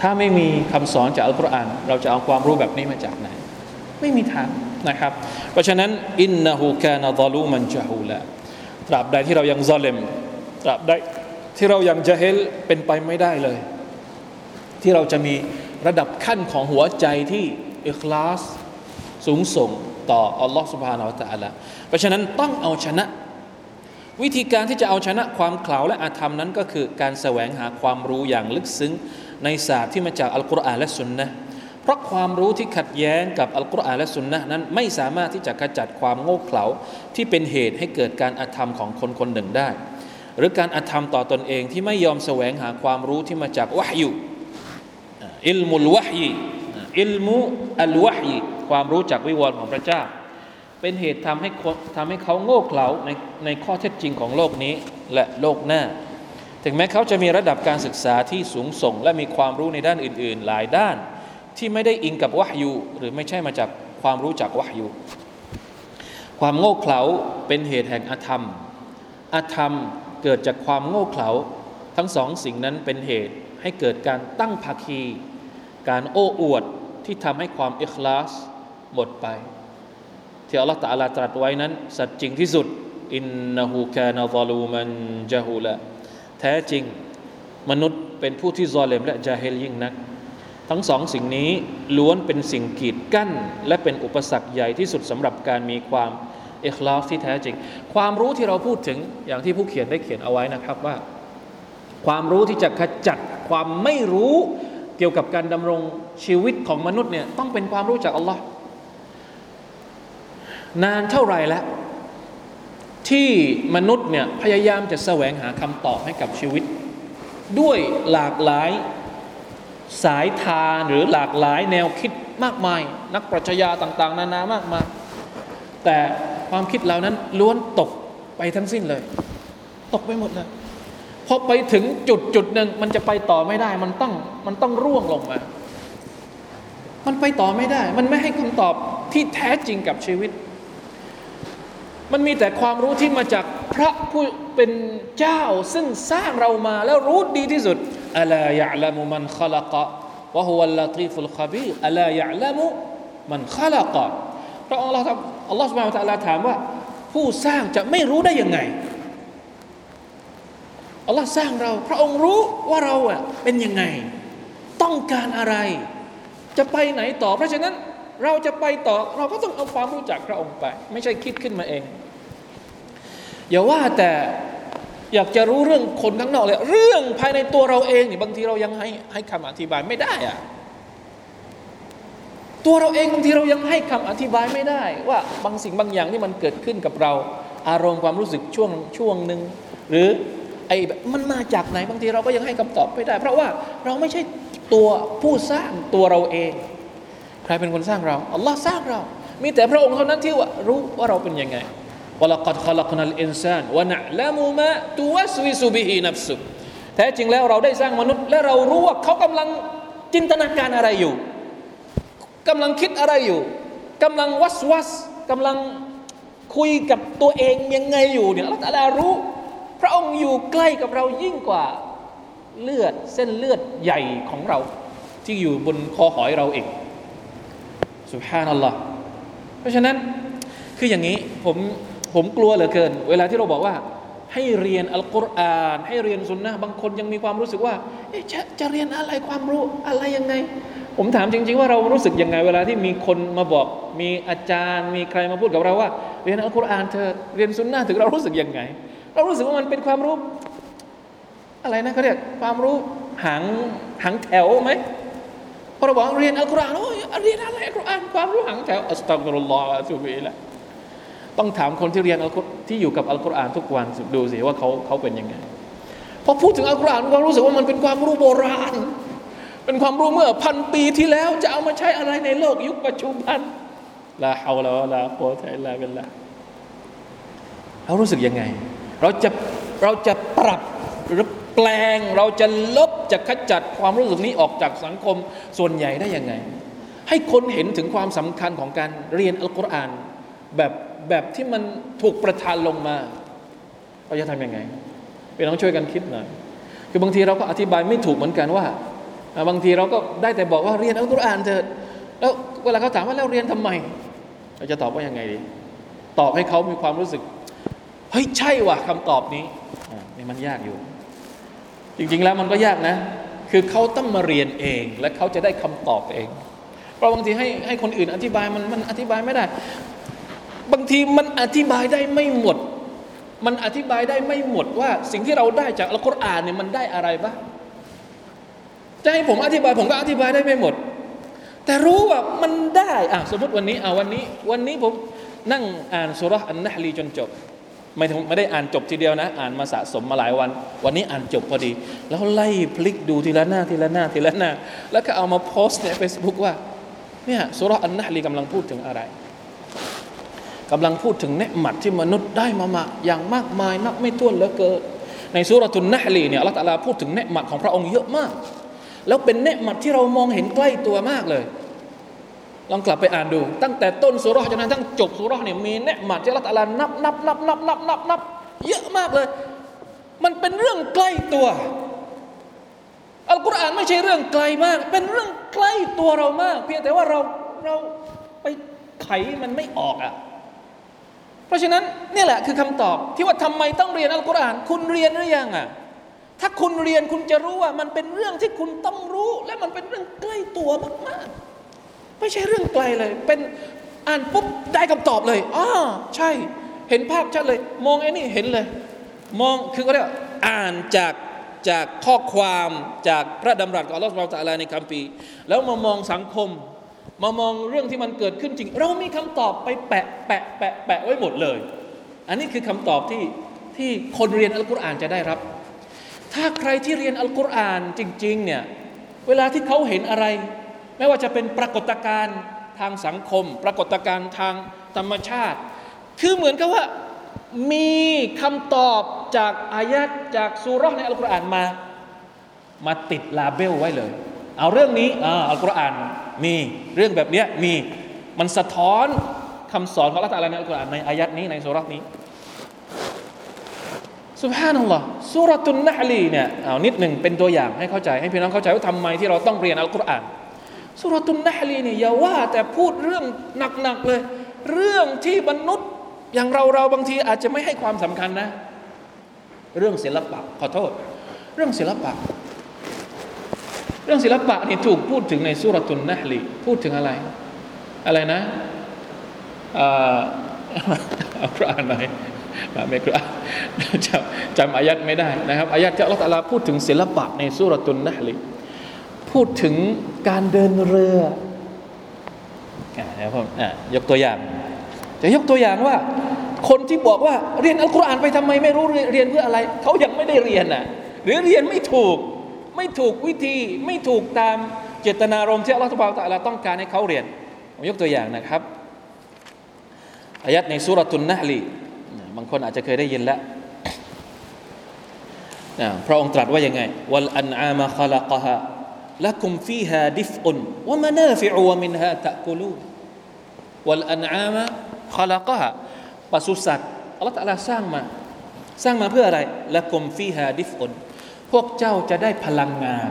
ถ้าไม่มีคำสอนจากอัลกุรอานเราจะเอาความรู้แบบนี้มาจากไหน ไม่มีทางนะครับ เพราะฉะนั้นอินนาฮูกนาซลูมันจะฮูละตราบใดที่เรายังซาเลมตราบใดที่เรายังจะเฮลเป็นไปไม่ได้เลย ที่เราจะมีระดับขั้นของหัวใจที่อิคลาสสูงส่งต่ออัลลอฮฺสุบฮานาอัลตะละเพราะฉะนั้นต้องเอาชนะ วิธีการที่จะเอาชนะความเขลาและอาธรรมนั้นก็คือการแสวงหาความรู้อย่างลึกซึ้ง ในศาสตร์ที่มาจากอัลกุรอานและสุนนะเพราะความรู้ที่ขัดแย้งกับอัลกุรอานและสุนนะนั้นไม่สามารถที่จะขจัดความโง่เขลาที่เป็นเหตุให้เกิดการอาธรรมของคนคนหนึ่งได้ หรือการอาธรรมต่อตนเองที่ไม่ยอมแสวงหาความรู้ที่มาจากวะฮยุอิลมุลวะฮีอิลมุอัลวะฮีความรู้จากวิวรณ์ของพระเจ้า เป็นเหตุทำให้ทำให้เขาโง่เขลาในในข้อเท็จจริงของโลกนี้และโลกหน้า ถึงแม้เขาจะมีระดับการศึกษาที่สูงส่ง และมีความรู้ในด้านอื่น ๆ หลายด้าน ที่ไม่ได้อิงกับวะฮยูหรือไม่ใช่มาจากความรู้จากวะฮยูความโง่เขลาเป็นเหตุแห่งอาธรรมอาธรรมเกิดจากความโง่เขลาทั้งสองสิ่งนั้นเป็นเหตุให้เกิดการตั้งภาคี การโอ้อวดที่ทำให้ความอิคลาสหมดไป ที่อัลลอฮฺตะอาลาตรัสไว้นั้น สัจจริงที่สุดอินนะฮูกานะซาลูมันจาฮูละ แท้จริงมนุษย์เป็นผู้ที่ซอเลมและจาเฮลยิ่งนัก ทั้งสองสิ่งนี้ล้วนเป็นสิ่งกีดกั้น และเป็นอุปสรรคใหญ่ที่สุดสำหรับการมีความเอกลาฟที่แท้จริง ความรู้ที่เราพูดถึงอย่างที่ผู้เขียนได้เขียนเอาไว้นะครับว่า ความรู้ที่จะขจัดความไม่รู้เกี่ยวกับการดำรงชีวิตของมนุษย์เนี่ยต้องเป็นความรู้จากอัลลอฮ์นานเท่าไหร่แล้ว ที่มนุษย์เนี่ยพยายามจะแสวงหาคำตอบให้กับชีวิต ด้วยหลากหลายสายทานหรือหลากหลายแนวคิดมากมาย นักปรัชญาต่างๆ นานามากมายแต่ความคิดเหล่านั้นล้วนตกไปทั้งสิ้นเลย ตกไปหมดเลยพอไปถึงจุดจุดหนึ่งมันจะไปต่อไม่ได้ มันต้องมันต้องร่วงลงมา มันไปต่อไม่ได้ มันไม่ให้คำตอบที่แท้จริงกับชีวิต มันมีแต่ความรู้ที่มาจากพระผู้เป็นเจ้า ซึ่งสร้างเรามาแล้วรู้ดีที่สุดอัลายะละมุมันขลักะวะฮุวัลลาตีฟุลขบีอัลายะละมุมันขลักะพระองค์เราอัลลอฮฺสุบานตะลาถามว่า ผู้สร้างจะไม่รู้ได้ยังไงอัลลอฮ์สร้างเรา พระองค์รู้ว่าเราอะเป็นยังไง ต้องการอะไร จะไปไหนต่อเพราะฉะนั้น เราจะไปต่อเราก็ต้องเอาความรู้จักพระองค์ไป ไม่ใช่คิดขึ้นมาเอง อย่าว่าแต่อยากจะรู้เรื่องคนข้างนอกเลย เรื่องภายในตัวเราเองนี่บางทีเรายังให้ให้คำอธิบายไม่ได้อะตัวเราเองบางทีเรายังให้คำอธิบายไม่ได้ ว่าบางสิ่งบางอย่างที่มันเกิดขึ้นกับเรา อารมณ์ความรู้สึกช่วงช่วงหนึ่งหรือไอ้มันมาจากไหนบางทีเราก็ยังให้คำตอบไม่ได้ เพราะว่าเราไม่ใช่ตัวผู้สร้างตัวเราเอง รเป็นคนสร้างเราอัลลอฮ์สร้างเรา มีแต่พระองค์เท่านั้นที่ว่ารู้ว่าเราเป็นยังไงวลักัดขลักนัลอินซานวะนะละมูมะตุวสวิสุบิฮินัฟสุแท้จริงแล้วเราได้สร้างมนุษย์ และเรารู้ว่าเขากำลังจินตนาการอะไรอยู่กำลังคิดอะไรอยู่กำลังวัสวัสกำลังคุยกับตัวเองยังไงอยู่เนี่ยอัลลอฮฺรู้ พระองค์อยู่ใกล้กับเรายิ่งกว่าเลือดเส้นเลือดใหญ่ของเรา ที่อยู่บนคอหอยเราเอง สุภานัลลอฮ์เพราะฉะนั้นคืออย่างนี้ผมผมกลัวเหลือเกิน เวลาที่เราบอกว่า ให้เรียนอัลกุรอาน ให้เรียนสุนนะบางคนยังมีความรู้สึกว่าจะจะเรียนอะไรความรู้อะไรยังไง ผมถามจริง ๆ ว่าเรารู้สึกยังไง เวลาที่มีคนมาบอก มีอาจารย์ มีใครมาพูดกับเราว่า เรียนอัลกุรอานเธอเรียนสุนนะถึงเรารู้สึกยังไง เรารู้สึกว่ามันเป็นความรู้ อะไรนะเขาเรียกความรู้หางหางแถวไหม พอเราบอกเรียนอัลกุรอานโอ้ยเรียนอะไรอัลกุรอานความรู้หางแถวอัสตัฆฟิรุลลอฮฺสุบิละต้องถามคนที่เรียนอัลกุที่อยู่กับอัลกุรอานทุกวันดูสิว่าเขาเขาเป็นยังไงพอพูดถึงอัลกุรอานเรารู้สึกว่ามันเป็นความรู้โบราณ เป็นความรู้เมื่อพันปีที่แล้วจะเอามาใช้อะไรในโลกยุคปัจจุบันลาฮาวลาวะลาโคตะอิลลาบิลลาเรารู้สึกยังไง เราจะเราจะปรับหรือ แปลงเราจะลบจะขจัดความรู้สึกนี้ออกจากสังคมส่วนใหญ่ได้ยังไง ให้คนเห็นถึงความสำคัญของการเรียนอัลกุรอานแบบแบบที่มันถูกประทานลงมา เราจะทำยังไงเป็นต้องช่วยกันคิดหน่อยคือบางทีเราก็อธิบายไม่ถูกเหมือนกันว่า บางทีเราก็ได้แต่บอกว่าเรียนอัลกุรอานเถิดแล้วเวลาเขาถามว่าแล้วเรียนทำไม เราจะตอบว่ายังไงดี ตอบให้เขามีความรู้สึก เฮ้ยใช่ว่ะคำตอบนี้นี่มันยากอยู่ จริง ๆ แล้วมันก็ยากนะ คือเขาต้องมาเรียนเอง และเขาจะได้คำตอบเอง เพราะบางทีให้ให้คนอื่นอธิบายมันมันอธิบายไม่ได้ บางทีมันอธิบายได้ไม่หมด มันอธิบายได้ไม่หมดว่า สิ่งที่เราได้จากอัลกุรอานเนี่ยมันได้อะไรบ้างจะให้ผมอธิบายผมก็อธิบายได้ไม่หมด แต่รู้ว่ามันได้อะสมมติวันนี้อะวันนี้ วันนี้ผมนั่งอ่านสุรษอันนะฮลีจนจบ ไม่ไม่ได้อ่านจบทีเดียวนะ อ่านมาสะสมมาหลายวัน วันนี้อ่านจบพอดี แล้วไล่พลิกดูทีละหน้าทีละหน้าทีละหน้า แล้วก็เอามาโพสต์ในเฟซบุ๊กว่าเนี่ยสุรอันนะลีกำลังพูดถึงอะไรกำลังพูดถึงเนืหมัดที่มนุษย์ได้มามาอย่างมากมายนับไม่ถ้วนเหลือเกินในสุรทุนนะลีเนี่ยอัลลอฮฺพูดถึงเนืหมัดของพระองค์เยอะมาก แล้วเป็นเนืหมัดที่เรามองเห็นใกล้ตัวมากเลย ลองกลับไปอ่านดู ตั้งแต่ต้นสุรษจนกระทั่งจบสุรษเนี่ยมีเนืหมัดที่ละตะลานับนับนับนับนับนับนับเยอะมากเลย มันเป็นเรื่องใกล้ตัว อัลกุรอานไม่ใช่เรื่องไกลมาก เป็นเรื่องใกล้ตัวเรามาก เพียงแต่ว่าเราเราไปไขมันไม่ออกอะเพราะฉะนั้นนี่แหละคือคำตอบที่ว่าทำไมต้องเรียนอัลกุรอาน คุณเรียนหรือยังอะถ้าคุณเรียนคุณจะรู้ว่ามันเป็นเรื่องที่คุณต้องรู้ และมันเป็นเรื่องใกล้ตัวมากๆ ไม่ใช่เรื่องไกลเลย เป็นอ่านปุ๊บได้คำตอบเลยอ๋อใช่ เห็นภาพชัดเลย มองไอ้นี่เห็นเลย มองคือก็เรียกอ่านจากจากข้อความจากพระดำรัสของอัลลอฮฺสุบตะลาในคัมภีร์แล้วมามองสังคม มามองเรื่องที่มันเกิดขึ้นจริง เรามีคำตอบไปแปะแปะแปะแปะไว้หมดเลย อันนี้คือคำตอบที่ที่คนเรียนอัลกุรอานจะได้รับ ถ้าใครที่เรียนอัลกุรอานจริง ๆ เนี่ย เวลาที่เขาเห็นอะไร ไม่ว่าจะเป็นปรากฏการณ์ทางสังคม ปรากฏการณ์ทางธรรมชาติ คือเหมือนกับว่ามีคำตอบจากอายัดจากสุรษในอัลกุรอานมา มาติดลาเบลไว้เลย เอาเรื่องนี้อัลกุรอานมีเรื่องแบบนี้มีมันสะท้อนคำสอนของอัลลอฮฺในอัลกุรอานในอายัดนี้ในสุรษนี้สุบฮานัลลอฮ์สุรตุนนะลีเนี่ยเอานิดหนึ่งเป็นตัวอย่างให้เข้าใจให้พี่น้องเข้าใจว่าทำไมที่เราต้องเรียนอัลกุรอาน สุรตุนนะลีเนี่ยอย่าว่าแต่พูดเรื่องหนักๆเลย เรื่องที่มนุษย์อย่างเราเราบางทีอาจจะไม่ให้ความสำคัญนะ เรื่องศิลปะขอโทษ เรื่องศิลปะ เรื่องศิลปะนี่ถูกพูดถึงในสุรตุนนะลีพูดถึงอะไร อะไรนะเอาคุรานหน่อยไม่คุรานจำจำอายัดไม่ได้นะครับอายัดที่อัลลอฮฺพูดถึงศิลปะในสุรตุนนะลี พูดถึงการเดินเรือนะครับผมยกตัวอย่าง จะยกตัวอย่างว่า คนที่บอกว่าเรียนอัลกุรอานไปทำไมไม่รู้เรียนเพื่ออะไร เขายังไม่ได้เรียนน่ะ หรือเรียนไม่ถูก ไม่ถูกวิธีไม่ถูกตามเจตนารมณ์ที่อัลลอฮฺตบาต้องการให้เขาเรียนผมยกตัวอย่างนะครับอายัดในสุรตุนนะลีบางคนอาจจะเคยได้ยินแล้วพระองค์ตรัสว่ายังไงวัลอันอามาขลักฮะ ละกุมฟีฮาดิฟอุนวะมานาฟิอูวะมินฮาตะกุลูวัลอันอามาขลักฮะปศุสัตว์อัลลอฮฺตะลาสร้างมา สร้างมาเพื่ออะไรละกุมฟีฮาดิฟอุนพวกเจ้าจะได้พลังงาน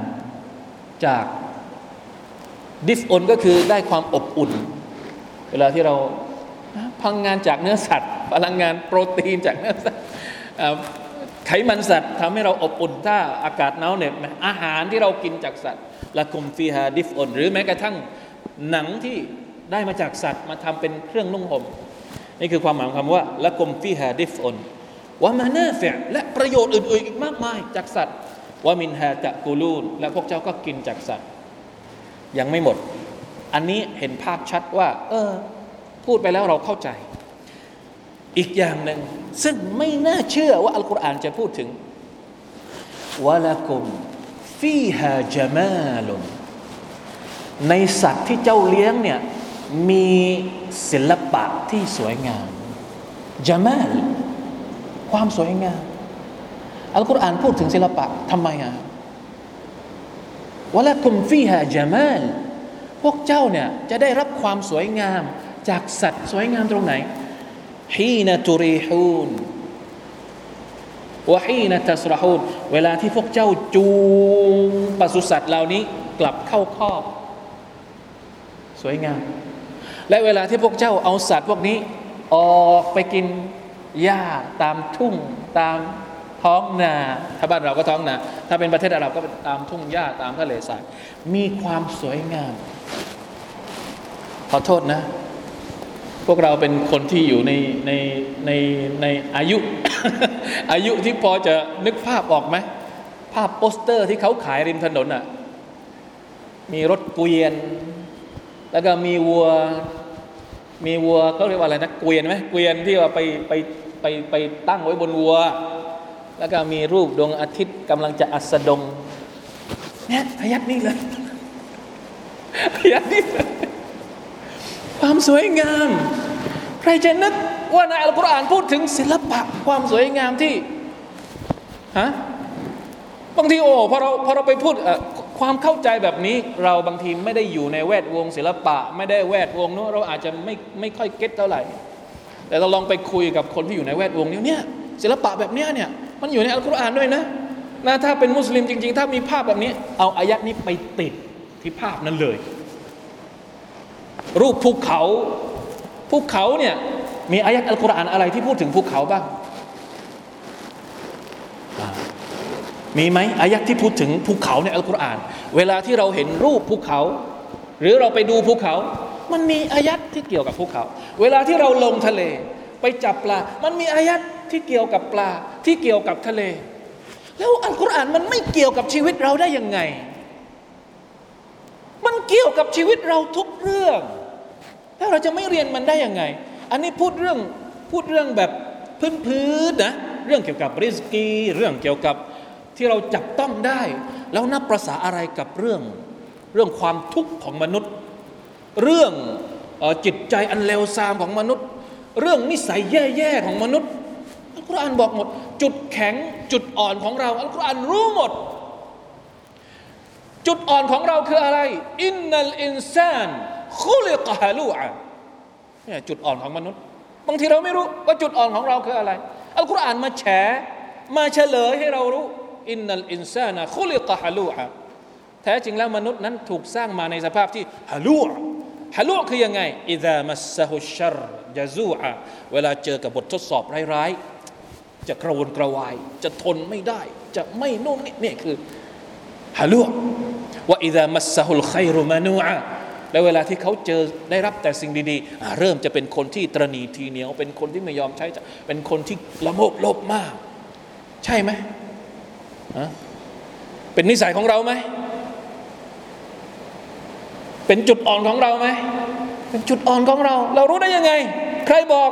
จากดิฟอนก็คือได้ความอบอุ่น เวลาที่เราพลังงานจากเนื้อสัตว์ พลังงานโปรตีนจากเนื้อสัตว์ไขมันสัตว์ทำให้เราอบอุ่นถ้าอากาศหนาวเหน็บอาหารที่เรากินจากสัตว์ ละกุมฟีฮาดิฟอนหรือแม้กระทั่งหนังที่ได้มาจากสัตว์มาทำเป็นเครื่องนุ่งห่มนี่คือความหมายของคำว่าละกุมฟีฮาดิฟอนว่ามานาเฟและประโยชน์อื่นๆอีกมากมายจากสัตว์ว่ามินฮาตะกูลูนและพวกเจ้าก็กินจากสัตว์ ยังไม่หมด อันนี้เห็นภาพชัดว่า เออ พูดไปแล้วเราเข้าใจ อีกอย่างหนึ่งซึ่งไม่น่าเชื่อว่าอัลกุรอานจะพูดถึงวะละกุม ฟีฮาจามาลุนในสัตว์ที่เจ้าเลี้ยงเนี่ยมีศิลปะที่สวยงามจามาลความสวยงามอัลกุรอานพูดถึงศิลปะทำไมอะวะละกุมฟีฮาจามาลพวกเจ้าเนี่ยจะได้รับความสวยงามจากสัตว์สวยงามตรงไหนฮีนตุรีฮูน วะฮีนตัสรฮูนเวลาที่พวกเจ้าจูงปศุสัตว์เหล่านี้กลับเข้าคอกสวยงาม และเวลาที่พวกเจ้าเอาสัตว์พวกนี้ออกไปกินหญ้าตามทุ่งตามท้องนา ถ้าบ้านเราก็ท้องนา ถ้าเป็นประเทศอาหรับก็ตามทุ่งหญ้าตามทะเลทรายมีความสวยงาม ขอโทษนะ วกเราเป็นคนที่อยู่ในในในในอายุ อายุที่พอจะนึกภาพออกไหมภาพโปสเตอร์ที่เขาขายริมถนนอะ มีรถเกวียน แล้วก็มีวัว มีวัวเขาเรียกว่าอะไรนะเกวียนไหมเกวียนที่ว่าไปไปไปไปตั้งไว้บนวัว แล้วก็มีรูปดวงอาทิตย์กำลังจะอัสดงเนี่ยอายัดนี่เลยอายัดนี่เลย ความสวยงาม ใครจะนึกว่าในอัลกุรอานพูดถึงศิลปะความสวยงามที่ฮะบางทีโอ้พอเราพอเราไปพูดความเข้าใจแบบนี้เราบางทีไม่ได้อยู่ในแวดวงศิลปะ ไม่ได้แวดวงนู้นเราอาจจะไม่ไม่ค่อยเก็ตเท่าไหร่ แต่เราลองไปคุยกับคนที่อยู่ในแวดวงนี้เนี่ยศิลปะแบบเนี้ยเนี่ยมันอยู่ในอัลกุรอานด้วยนะนะถ้าเป็นมุสลิมจริง ๆ ถ้ามีภาพแบบนี้ เอาอายัดนี้ไปติดที่ภาพนั้นเลย รูปภูเขาภูเขาเนี่ยมีอายัดอัลกุรอานอะไรที่พูดถึงภูเขาบ้าง มีไหมอายัดที่พูดถึงภูเขาในอัลกุรอาน เวลาที่เราเห็นรูปภูเขา หรือเราไปดูภูเขา มันมีอายัดที่เกี่ยวกับภูเขา เวลาที่เราลงทะเล ไปจับปลา มันมีอายัดที่เกี่ยวกับปลาที่เกี่ยวกับทะเล แล้วอัลกุรอานมันไม่เกี่ยวกับชีวิตเราได้ยังไง มันเกี่ยวกับชีวิตเราทุกเรื่อง แล้วเราจะไม่เรียนมันได้ยังไง อันนี้พูดเรื่องพูดเรื่องแบบพื้นๆนะ เรื่องเกี่ยวกับริสกี เรื่องเกี่ยวกับที่เราจับต้องได้ แล้วนับประษาอะไรกับเรื่อง เรื่องความทุกข์ของมนุษย์ เรื่องจิตใจอันเลวทรามของมนุษย์ เรื่องนิสัยแย่ๆของมนุษย์อัลกุรอานบอกหมด จุดแข็งจุดอ่อนของเราอัลกุรอานรู้หมด จุดอ่อนของเราคืออะไร อินนัลอินซานคุลิกฮาลูอะเนี่ยจุดอ่อนของมนุษย์ บางทีเราไม่รู้ว่าจุดอ่อนของเราคืออะไร อัลกุรอานมาแฉ มาเฉลยให้เรารู้ อินนัลอินซานะคุลิกฮาลูอะแท้จริงแล้วมนุษย์นั้นถูกสร้างมาในสภาพที่ฮาลูฮาลูคือยังไงอิดามัสฮุชัรยาซูอะเวลาเจอกับบททดสอบร้ายๆจะกระวนกระวาย จะทนไม่ได้ จะไม่นุ่มนี่นี่คือ ฮาลุว่าอิดามัสซะฮุลไครุมานูอะแล้วเวลาที่เขาเจอได้รับแต่สิ่งดีๆ เริ่มจะเป็นคนที่ตรณีทีเหนียว เป็นคนที่ไม่ยอมใช้ เป็นคนที่ละโมบโลภมาก ใช่ไหมเป็นนิสัยของเราไหม เป็นจุดอ่อนของเราไหม เป็นจุดอ่อนของเรา เรารู้ได้ยังไง ใครบอก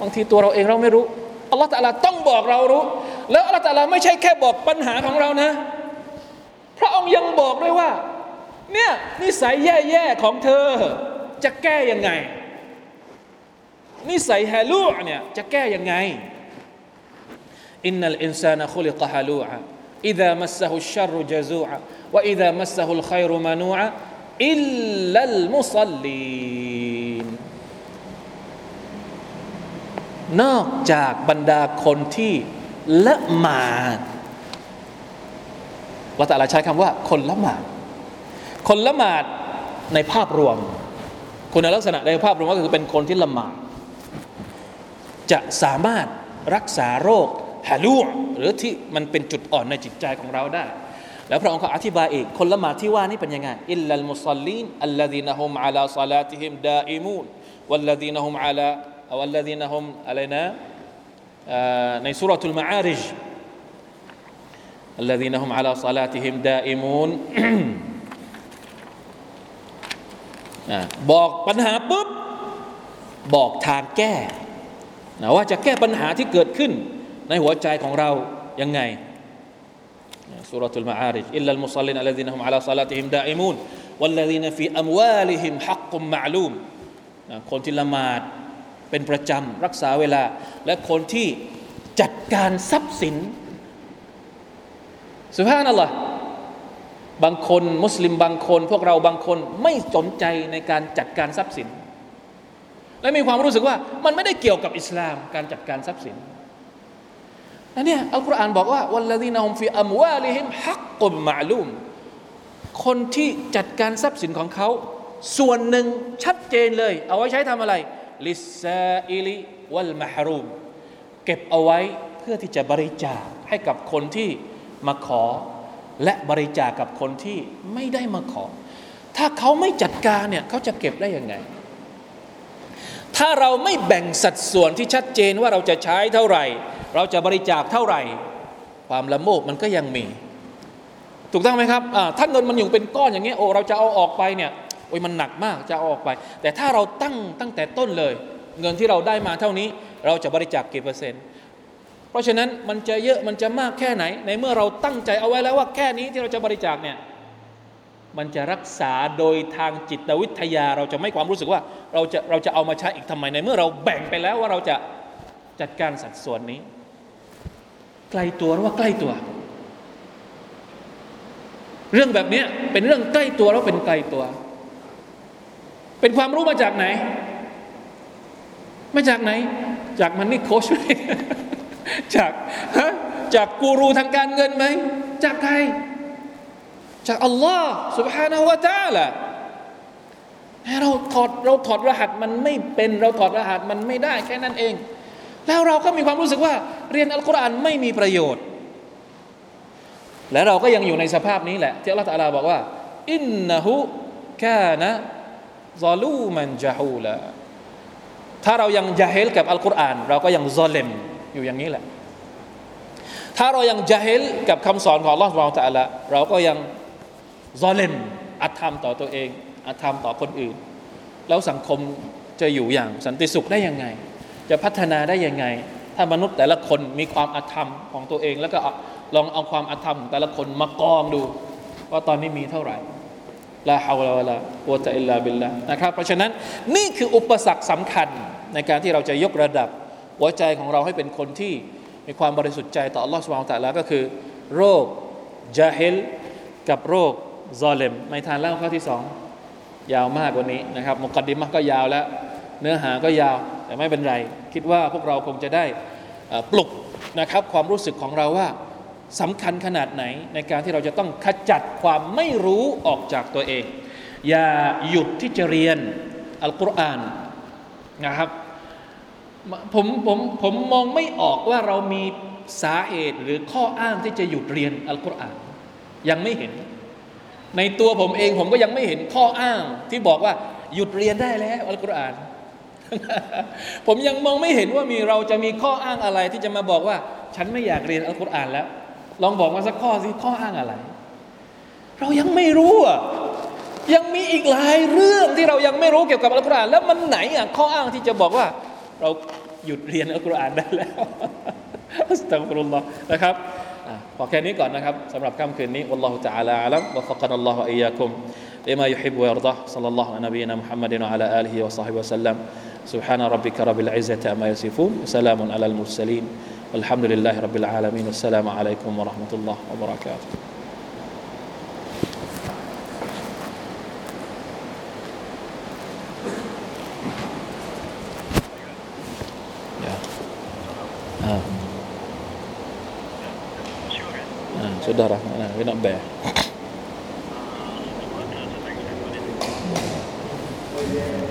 บางทีตัวเราเองเราไม่รู้ อัลลอฮฺตะลาต้องบอกเรารู้ แล้วอัลลอฮฺตะลาไม่ใช่แค่บอกปัญหาของเรานะ พระองค์ยังบอกด้วยว่า เนี่ยนิสัยแย่ๆของเธอ จะแก้ยังไง นิสัย هلوع เนี่ยจะแก้ยังไงإن الإنسان خلق هلوعا إذا مسه الشر جزوعا وإذا مسه الخير منوعاอิลลัลมุัลลีนนอกจากบรรดาคนที่ละหมาด ว่าแต่ละใช้คำว่าคนละหมาด คนละหมาดในภาพรวม คุณลักษณะในภาพรวมก็คือเป็นคนที่ละหมาด จะสามารถรักษาโรคฮาลูหรือที่มันเป็นจุดอ่อนในจิตใจของเราได้ แล้วพระองค์ก็อธิบายอีก คนละหมาดที่ว่านี่เป็นยังไงอิลลัลมุซัลลีนอัลลดีนฮุมอัลาซาลาติฮิมดาอิมูนวัลลดีนฮุมอัลาวัลลดีนฮุมอะไรนะในสุรทูลมาอาริจ الذين هم على صلاتهم دائمون บอกปัญหาปุ๊บบอกทางแก้นะว่าจะแก้ปัญหาที่เกิดขึ้น ในหัวใจของเรายังไงสุรทูลมาอาริจอิลลัลมุซัลลินอัลลดีนฮุมอัลาซาลาติฮิมดาอิมูนวัลลดีนฟีอัมวาลิฮิมฮักกุมมะลูมคนที่ละหมาดเป็นประจำรักษาเวลา และคนที่จัดการทรัพย์สิน สุภาพนั่นแหละบางคนมุสลิมบางคน พวกเราบางคนไม่สนใจในการจัดการทรัพย์สิน และมีความรู้สึกว่ามันไม่ได้เกี่ยวกับอิสลามการจัดการทรัพย์สินนั่นเนี่ยอัลกุรอานบอกว่าوالذين هم في أموالهم حق معلومคนที่จัดการทรัพย์สินของเขา ส่วนหนึ่งชัดเจนเลย เอาไว้ใช้ทำอะไร للسائل والمحرومเก็บเอาไว้เพื่อที่จะบริจาคให้กับคนที่ มาขอ และบริจาคกับคนที่ไม่ได้มาขอ ถ้าเขาไม่จัดการเนี่ยเขาจะเก็บได้ยังไง ถ้าเราไม่แบ่งสัดส่วนที่ชัดเจนว่าเราจะใช้เท่าไหร่ เราจะบริจาคเท่าไหร่ ความละโมบมันก็ยังมี ถูกต้องไหมครับถ้าเงินมันอยู่เป็นก้อนอย่างเงี้ยโอ้เราจะเอาออกไปเนี่ยโอ้ยมันหนักมากจะเอาออกไป แต่ถ้าเราตั้งตั้งแต่ต้นเลย เงินที่เราได้มาเท่านี้ เราจะบริจาคกี่เปอร์เซ็นต์ เพราะฉะนั้นมันจะเยอะมันจะมากแค่ไหน ในเมื่อเราตั้งใจเอาไว้แล้วว่าแค่นี้ที่เราจะบริจาคเนี่ยมันจะรักษาโดยทางจิตวิทยา เราจะไม่ความรู้สึกว่าเราจะเราจะเอามาใช้อีกทำไมในเมื่อเราแบ่งไปแล้วว่าเราจะจัดการสัดส่วนนี้ ใกล้ตัวหรือว่าใกล้ตัว เรื่องแบบนี้เป็นเรื่องใกล้ตัวแล้วเป็นไกลตัว เป็นความรู้มาจากไหน มาจากไหน จากมันนี่โคช จากฮะจากกูรูทางการเงินไหมจากใคร จากอัลลอฮ์ سبحانه และ تعالى เราถอดเราถอดรหัสมันไม่เป็นเราถอดรหัสมันไม่ได้แค่นั้นเอง แล้วเราก็มีความรู้สึกว่า เรียนอัลกุรอานไม่มีประโยชน์ และเราก็ยังอยู่ในสภาพนี้แหละ ที่อัลลอฮฺตะลาบอกว่า อินนะฮุกานะซอลูมันจาฮูละถ้าเรายังจาเฮลกับอัลกุรอานเราก็ยังซอเลม อยู่อย่างนี้แหละ ถ้าเรายังจาฮิลกับคำสอนของลอสวาลตะละเราก็ยังซอเลมอัธรรมต่อตัวเอง อัธรรมต่อคนอื่น แล้วสังคมจะอยู่อย่างสันติสุขได้ยังไง จะพัฒนาได้ยังไง ถ้ามนุษย์แต่ละคนมีความอธรรมของตัวเอง แล้วก็ลองเอาความอธรรมของแต่ละคนมากองดูว่าตอนนี้มีเท่าไหร่ลาฮาวลาวะลาวตะอิลลาบิลละนะครับ เพราะฉะนั้นนี่คืออุปสรรคสำคัญในการที่เราจะยกระดับ หัวใจของเราให้เป็นคนที่มีความบริสุทธิ์ใจต่อ Allah Subhanahu wa Taala ก็คือ โรคจาฮิลกับโรคซอเลมไม่ทานแล้วข้อที่สองยาวมากกว่านี้นะครับมุกดิมก็ยาวแล้ว เนื้อหาก็ยาวแต่ไม่เป็นไร คิดว่าพวกเราคงจะได้ปลุกนะครับความรู้สึกของเราว่าสำคัญขนาดไหนในการที่เราจะต้องขจัดความไม่รู้ออกจากตัวเอง อย่าหยุดที่จะเรียนอัลกุรอานนะครับ ผมผมผมมองไม่ออกว่าเรามีสาเหตุหรือข้ออ้างที่จะหยุดเรียนอัลกุรอานยังไม่เห็น ในตัวผมเองผมก็ยังไม่เห็นข้ออ้างที่บอกว่าหยุดเรียนได้แล้วอัลกุรอาน ผมยังมองไม่เห็นว่ามีเราจะมีข้ออ้างอะไรที่จะมาบอกว่า ฉันไม่อยากเรียนอัลกุรอานแล้ว ลองบอกมาสักข้อสิข้ออ้างอะไร เรายังไม่รู้อะยังมีอีกหลายเรื่องที่เรายังไม่รู้เกี่ยวกับอัลกุรอานแล้วมันไหนอะข้ออ้างที่จะบอกว่า เราหยุดเรียนอัลกุรอานได้แล้ว อัสตัฆฟิรุลลอฮ์นะครับอ่ะพอแค่นี้ก่อนนะครับสำหรับค่ำคืนนี้วัลลอฮุตะอาลาอัลัมวะฟักนัลลอฮุอะยาคุม لما يحب ويرضى صلى الله على نبينا محمد وعلى آله وصحبه وسلم سبحان ربك رب العزة عما يصفون وسلام على المرسلين والحمد لله رب العالمين والسلام عليكم ورحمة الله وبركاته sudah dah nah, we not bear Thank.